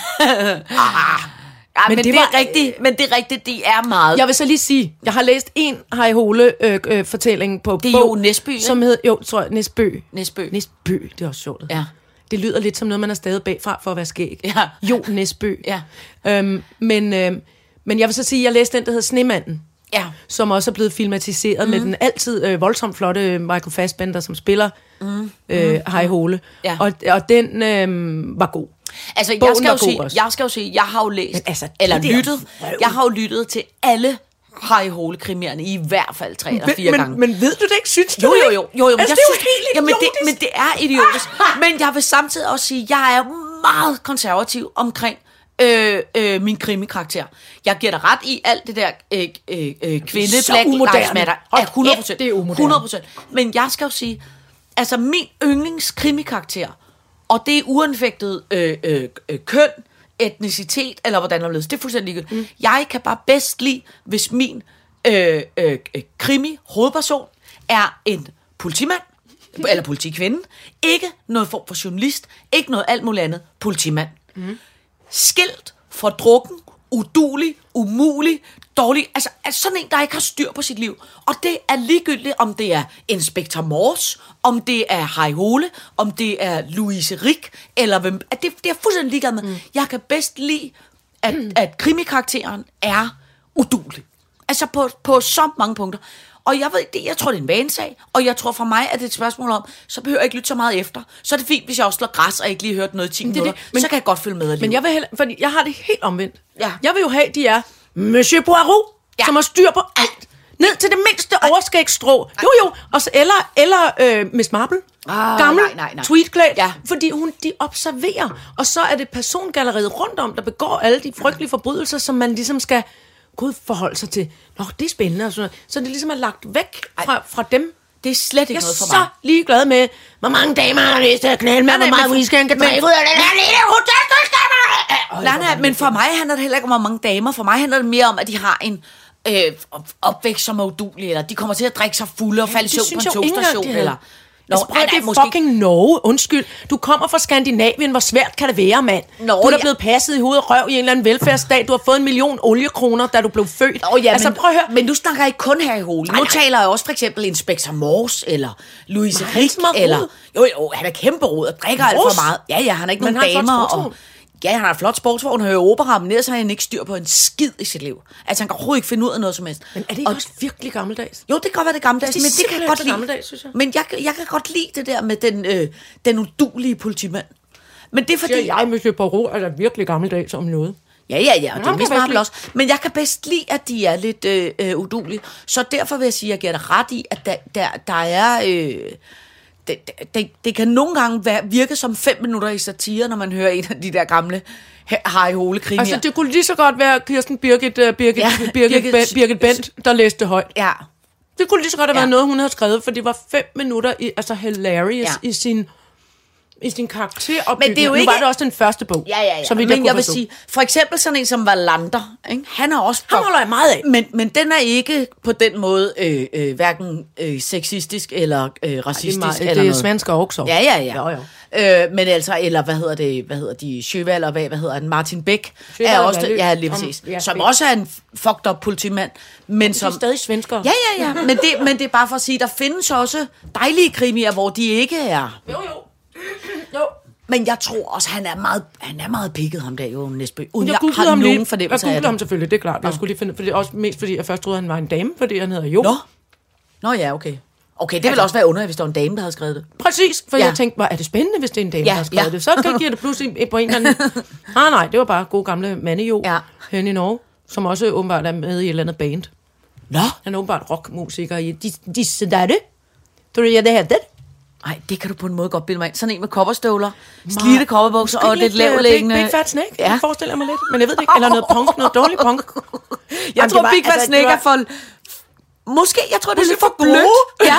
Ja, men, men det det, det var- er rigtigt, men det er rigtigt, det er meget. Jeg vil så lige sige, jeg har læst en Hej Hole øh, øh, fortælling på Det er bog, Jo ikke? som hed, jo, tror jeg, Nesbø. Nesbø. Nesbø, det er også sjovt. Ja. Det lyder lidt som noget, man har stadig bagfra for at være skæg. Ja. Jo Nesbø. Ja. Øhm, men, øhm, men jeg vil så sige, at jeg læste den, der hedder Snemanden. Ja. Som også er blevet filmatiseret mm. med den altid øh, voldsomt flotte Michael Fassbender, som spiller mm. øh, Hej Hole. Ja. Og, og den øh, var god. Altså, jeg Bogen skal, var jo god sige, også. jeg skal jo sige, jeg har jo læst, Men altså, eller lyttet, jeg har jo lyttet til alle Hej Hole krimierne i hvert fald tre eller fire men, gange. men ved du det ikke? Synes du Jo, jo, jo, jo, jo men altså, jeg det er jo synes, helt jamen, det, men det er idiotisk. men jeg vil samtidig også sige, at jeg er meget konservativ omkring øh, øh, min krimikarakter. Jeg giver dig ret i alt det der øh, øh, kvinde, Så Black umoderne. Lives Matter. Ja, 100 kæft, det er umoderne. 100% Men jeg skal jo sige, altså min yndlingskrimikarakter, og det er uanfægtet øh, øh, øh, køn, etnicitet, eller hvordan der ledes. Det er fuldstændig ligegyldigt. Mm. Jeg kan bare bedst lide, hvis min øh, øh, øh, krimi hovedperson er en politimand, eller politikvinde, ikke noget form for journalist, ikke noget alt muligt andet, politimand. Mm. Skilt, fordrukken, udulig, umulig, dårlig, altså, altså sådan en, der ikke har styr på sit liv. Og det er ligegyldigt, om det er Inspektor Morse, om det er Hej Hole, om det er Louise Rick, eller hvem, at det, det er fuldstændig ligeglad med. Mm. Jeg kan bedst lide, at, at krimikarakteren er udulig. Altså på, på så mange punkter. Og jeg ved ikke det, jeg tror, det er en vanesag, og jeg tror for mig, at det er et spørgsmål om, så behøver jeg ikke lytte så meget efter. Så er det fint, hvis jeg også slår græs, og ikke lige hørt noget i 10 det er minutter. Men- så kan jeg godt følge med alligevel. Men jeg vil heller, fordi jeg har det helt omvendt. Ja. Jeg vil jo have, de er Monsieur Poirot, Ja. som har styr på alt. Ned til det mindste overskægstrå. Jo, jo. Og så, eller eller øh, Miss Marple. Ah, Gammel, nej, nej, nej. tweedklædt. Ja. Fordi hun, de observerer. Og så er det persongalleriet rundt om, der begår alle de frygtelige forbrydelser, som man ligesom skal gud, forholde sig til. Nå, det er spændende. Og sådan noget. Så det ligesom er lagt væk fra, fra dem. det er slet ikke Jeg er noget for så mig. ligeglad med, hvor mange damer har lyst til at knalde med, hvor meget whisky han kan drikke ud af den her lille hotelkøkkenkammer. Nej, nej, men for mig handler det heller ikke om, hvor mange damer. For mig handler det mere om, at de har en øh, op- opvækst, som er udulig, eller de kommer til at drikke sig fulde og falde i søvn på en jeg togstation. Eller... Nå, altså, prøv, nej, det er måske fucking Norge. Undskyld. Du kommer fra Skandinavien. Hvor svært kan det være, mand? Nå, du er ja. blevet passet i hovedet og røv i en eller anden velfærdsstat. Du har fået en million oliekroner, da du blev født. Åh, ja, altså, men, prøv at høre. men du snakker ikke kun her i Hole. Nu nej. taler jeg også for eksempel Inspektor Morse, eller Louise Rick, eller... Jo, jo, han er kæmpe rod og drikker alt Morse? for meget. Ja, ja, han er ikke Men nogen damer. Og, ja, han har en flot sportsvogn, hører opera, men ellers har han ikke styr på en skid i sit liv. Altså, han kan overhovedet ikke finde ud af noget som helst. Men er det ikke og, også virkelig gammeldags? Jo, det kan godt være det gammeldags, Det men det kan jeg godt lide. gammeldags, synes jeg. Men jeg, jeg kan godt lide det der med den, øh, den udulige politimand. Men det er fordi... Siger jeg, Monsieur Poirot, er da virkelig gammeldags om noget. Ja, ja, ja, og det er Miss Marple også. Men jeg kan bedst lide, at de er lidt øh, øh, udulige. Så derfor vil jeg sige, at jeg giver dig ret i, at der, der, der er... Øh, det, det, det kan nogle gange være, virke som fem minutter i satire, når man hører en af de der gamle Harry Hole krimier. Altså, det kunne lige så godt være Kirsten Birgit, uh, Birgit, Ja, Birgit, Birgit- Birgit, Birgit Bent, der læste højt. Ja, Det kunne lige så godt have Ja. været noget, hun havde skrevet, for det var fem minutter i, altså hilarious ja. i sin i sin karakter. Men det er jo nu ikke- var det også den første bog. Ja, ja, ja. Som vi men jeg vil sige, for eksempel sådan en som Wallander, ikke? han er også... Ham holder jeg meget af. Men, men den er ikke på den måde øh, øh, hverken øh, sexistisk eller øh, racistisk. det er, meget, eller det er noget. svensker også. Ja, ja, ja. Jo, jo. Øh, men altså, eller hvad hedder det, hvad hedder de, Sjøvald og hvad, hvad hedder han, Martin Bæk, Sjøvald er og også, Vallø. ja, lige præcis, ja, som også er en fucked up politimand, men De er som, stadig svenskere. ja, ja, ja, men det, men det er bare for at sige, der findes også dejlige krimier, hvor de ikke er, Jo, jo. Jo. men jeg tror også, han er meget, han er meget pikket ham der, jo, Næsby, uden Jeg jeg, har ham nogen lige. Jeg fornemmelse af googlede det. ham selvfølgelig, det er klart. Jeg skulle lige finde, for det er også mest fordi, jeg først troede, han var en dame, fordi han hedder Jo. Nå, Nå ja, okay. Okay, det vil også være underligt, hvis der var en dame, der havde skrevet det. Præcis, for Ja. jeg tænkte, hvor er det spændende, hvis det er en dame, Ja, der har skrevet ja. det. Så kan giver det pludselig på en eller anden... Ah, nej, det var bare god gamle mande Jo, Ja. hen i Norge, som også åbenbart er med i et eller andet band. Nå, Han er åbenbart rockmusiker i Dis- Disse Datte. Tror du, jeg det hedder? Nej, det kan du på en måde godt bilde mig ind. Sådan en med kopperstøvler, slidte kopperbukser og lidt øh, lavlæggende. Big, big Fat Snake, Ja. forestiller jeg mig lidt. Men jeg ved det ikke. Eller noget punk, noget dårligt punk. Jeg Jamen, tror, det var- Big Fat altså, Snake var- er for... Måske, jeg tror, det er lidt for blødt. Ja.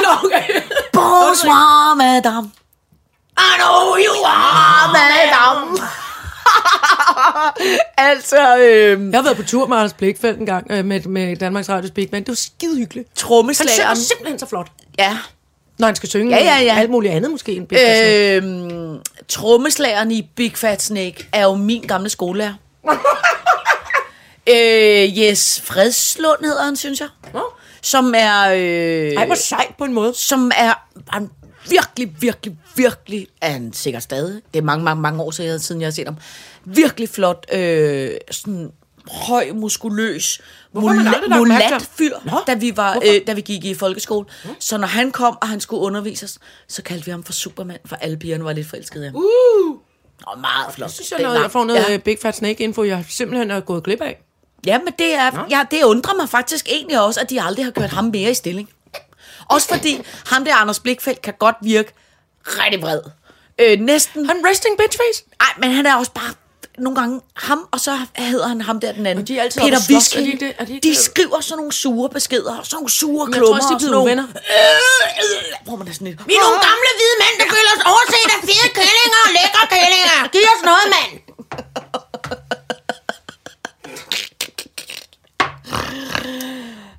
Bonsoir, madame. I know you are, madame. altså, øh, Jeg har været på tur med Anders Blikfeldt en gang øh, med, med Danmarks Radios Big Band. Det var skide hyggeligt. Han synger trommeslageren. simpelthen så flot. Ja. Når han skal synge Ja, ja, ja. alt muligt andet måske end Big Fat Snake. Øh, trommeslageren i Big Fat Snake er jo min gamle skolelærer. øh, yes, Fredslund hedder han, synes jeg. Nå. Som er... Øh, Ej, hvor sejt på en måde. som er han virkelig, virkelig, virkelig, er han sikkert stadig, det er mange, mange, mange år siden, siden jeg har set ham, virkelig flot, øh, sådan høj, muskuløs, Hvorfor har man aldrig ham? fyr, Nå, da vi, var, hvorfor? øh, da vi gik i folkeskole. Så når han kom, og han skulle undervise os, så kaldte vi ham for Superman, for alle pigerne var lidt forelskede i ham. Uh! Og meget flot. Jeg synes, jeg, noget, jeg får noget ja. Big Fat Snake info, jeg simpelthen er gået glip af. Ja, men det, er, ja, det undrer mig faktisk egentlig også, at de aldrig har kørt ham mere i stilling. Også fordi ham der, Anders Blikfeldt, kan godt virke rigtig bred. Øh, næsten... Han resting bitch face. Nej, men han er også bare nogle gange ham, og så hedder han ham der den anden. Og de er altid Peter Whisky. er de ikke det? Er de de, ikke det? skriver sådan nogle sure beskeder, og sådan nogle sure Jeg tror klummer. også, de er venner. Øh, Hvor man er sådan lidt... Vi er nogle gamle hvide mænd, der føler os overset af fede kællinger og lækre kællinger. Giv os noget, mand.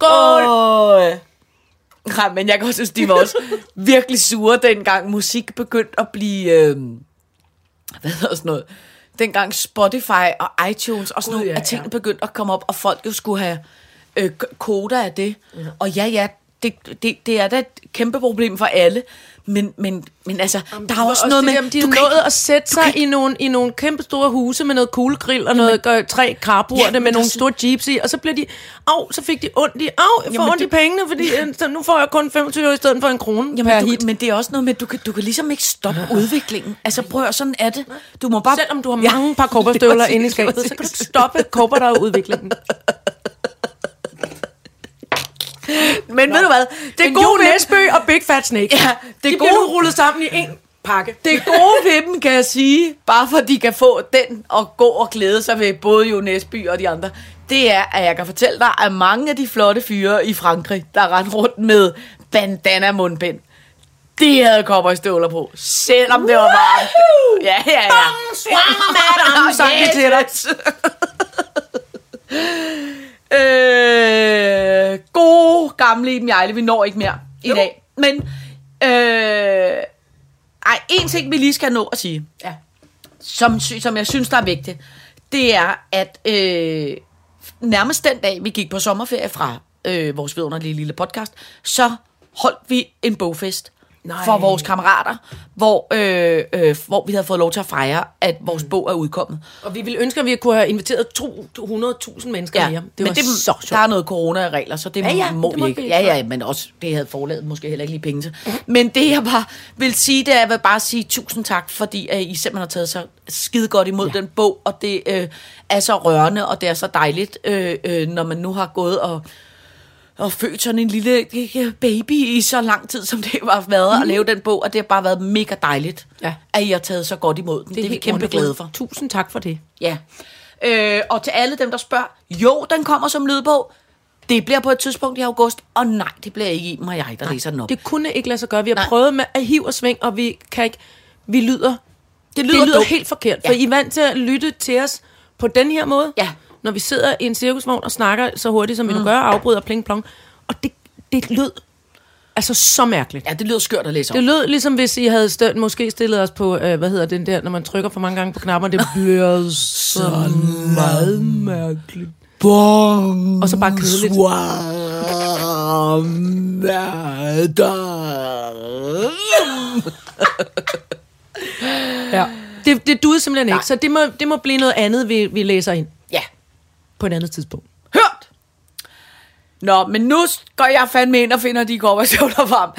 Åh. Nej, men jeg kan også synes, de var også virkelig sure, dengang musik begyndte at blive... Øh, hvad hedder sådan noget? Dengang Spotify og iTunes og sådan Gud, nogle ja, af tingene ja. begyndte at komme op, og folk jo skulle have øh, koder af det. Og ja, ja, det, det, det er da et kæmpe problem for alle. Men, men, men altså, der er også, noget det med... der, de kan nået at sætte sig i nogle, i nogle kæmpe store huse med noget kuglegrill og noget gør, tre carporte Ja, med nogle er store jeeps i, og så bliver de, au, så fik de ondt i, au, jeg får Jamen, ondt i pengene, fordi øh, så nu får jeg kun 25 år i stedet for en krone per Jamen, du, hit. men det er også noget med, at du kan, du kan ligesom ikke stoppe udviklingen. Altså, prøv at sådan er det. Du må bare... Selvom du har mange par kobberstøvler er inde i skabet, så kan du ikke stoppe kobber, der udviklingen. Men ved du hvad? Det er gode Nesbø og Big Fat Snake. Ja, det de er bliver gode- rullet sammen i en pakke. det gode ved dem, kan jeg sige, bare for at de kan få den og gå og glæde sig ved både Jo Nesby og de andre, det er, at jeg kan fortælle dig, at mange af de flotte fyre i Frankrig, der render rundt med bandana mundbind, de havde kopperstøvler på, selvom det var varmt. Ja, ja, ja. Swanger, madam, sang de til dig. øh, gode gamle Iben Jejle, vi når ikke mere i Jo. dag. Men, øh, ej, en ting vi lige skal nå at sige, Ja. som, som jeg synes, der er vigtigt, det er, at øh, nærmest den dag, vi gik på sommerferie fra øh, vores vidunderlige lille podcast, så holdt vi en bogfest Nej. for vores kammerater, hvor, øh, øh, hvor vi havde fået lov til at fejre, at vores bog er udkommet. Og vi ville ønske, at vi kunne have inviteret 200.000 mennesker ja, mere. Det men var det, så sjovt. Der er noget corona-regler, så det Ja, ja, må det vi må ikke. vi Ja, ikke. ja, men også, det havde forladet måske heller ikke lige penge til. Men det jeg bare vil sige, det er, at jeg vil bare sige tusind tak, fordi at I simpelthen har taget så skide godt imod ja. den bog, og det øh, er så rørende, og det er så dejligt, øh, øh, når man nu har gået og og født sådan en lille baby i så lang tid, som det har været at lave den bog, og det har bare været mega dejligt, Ja. at I har taget så godt imod den. Det, det er vi kæmpe glade for. Tusind tak for det. Ja. Øh, og til alle dem, der spørger, jo, den kommer som lydbog. Det bliver på et tidspunkt i august, og nej, det bliver ikke Iben og jeg, der læser den op. Det kunne ikke lade sig gøre. Vi har Nej. Nej. prøvet med at hive og sving, og vi kan ikke... Vi lyder Det lyder det lyder helt forkert, for Ja. I er vant til at lytte til os på den her måde. Ja. Når vi sidder i en cirkusvogn og snakker så hurtigt, som vi nu gør, afbryder pling plong. Og det, det lød altså så mærkeligt. Ja, det lyder skørt at læse om. Det lød ligesom, hvis I havde støt, måske stillet os på, øh, hvad hedder den der, når man trykker for mange gange på knapperne, det bliver så meget mærkeligt. Bong. Og så bare kedeligt. Ja. Det, det duede simpelthen ikke, så det må, det må blive noget andet, vi, vi læser ind på et andet tidspunkt. hørt. Nå, men nu går jeg fandme ind og finder de kopperstøvler frem.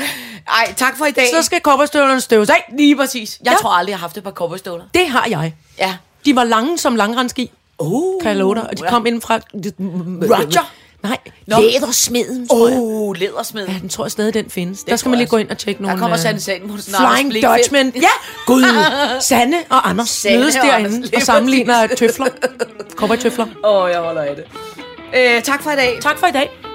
Ej, tak for i dag. Så skal kopperstøvlerne støves af. Lige præcis. Jeg Ja. tror aldrig, jeg har haft et par kopperstøvler. Det har jeg. Ja. De var lange som langrendski, Oh, kan jeg love dig. Og de kom ind fra... Roger? Nej, Nå. lædersmeden, tror jeg. Oh, lædersmed. Ja, den tror jeg stadig, den findes. Der tror skal man lige gå ind og tjekke Der nogle... kommer øh, Sanne Sand, hun snart Flying. Dutchman. Ja, gud. Sanne og Anders Sanne mødes og derinde lige og sammenligner tøfler. Cowboy-tøfler. Åh, oh, jeg holder af det. Øh, tak for i dag. Tak for i dag.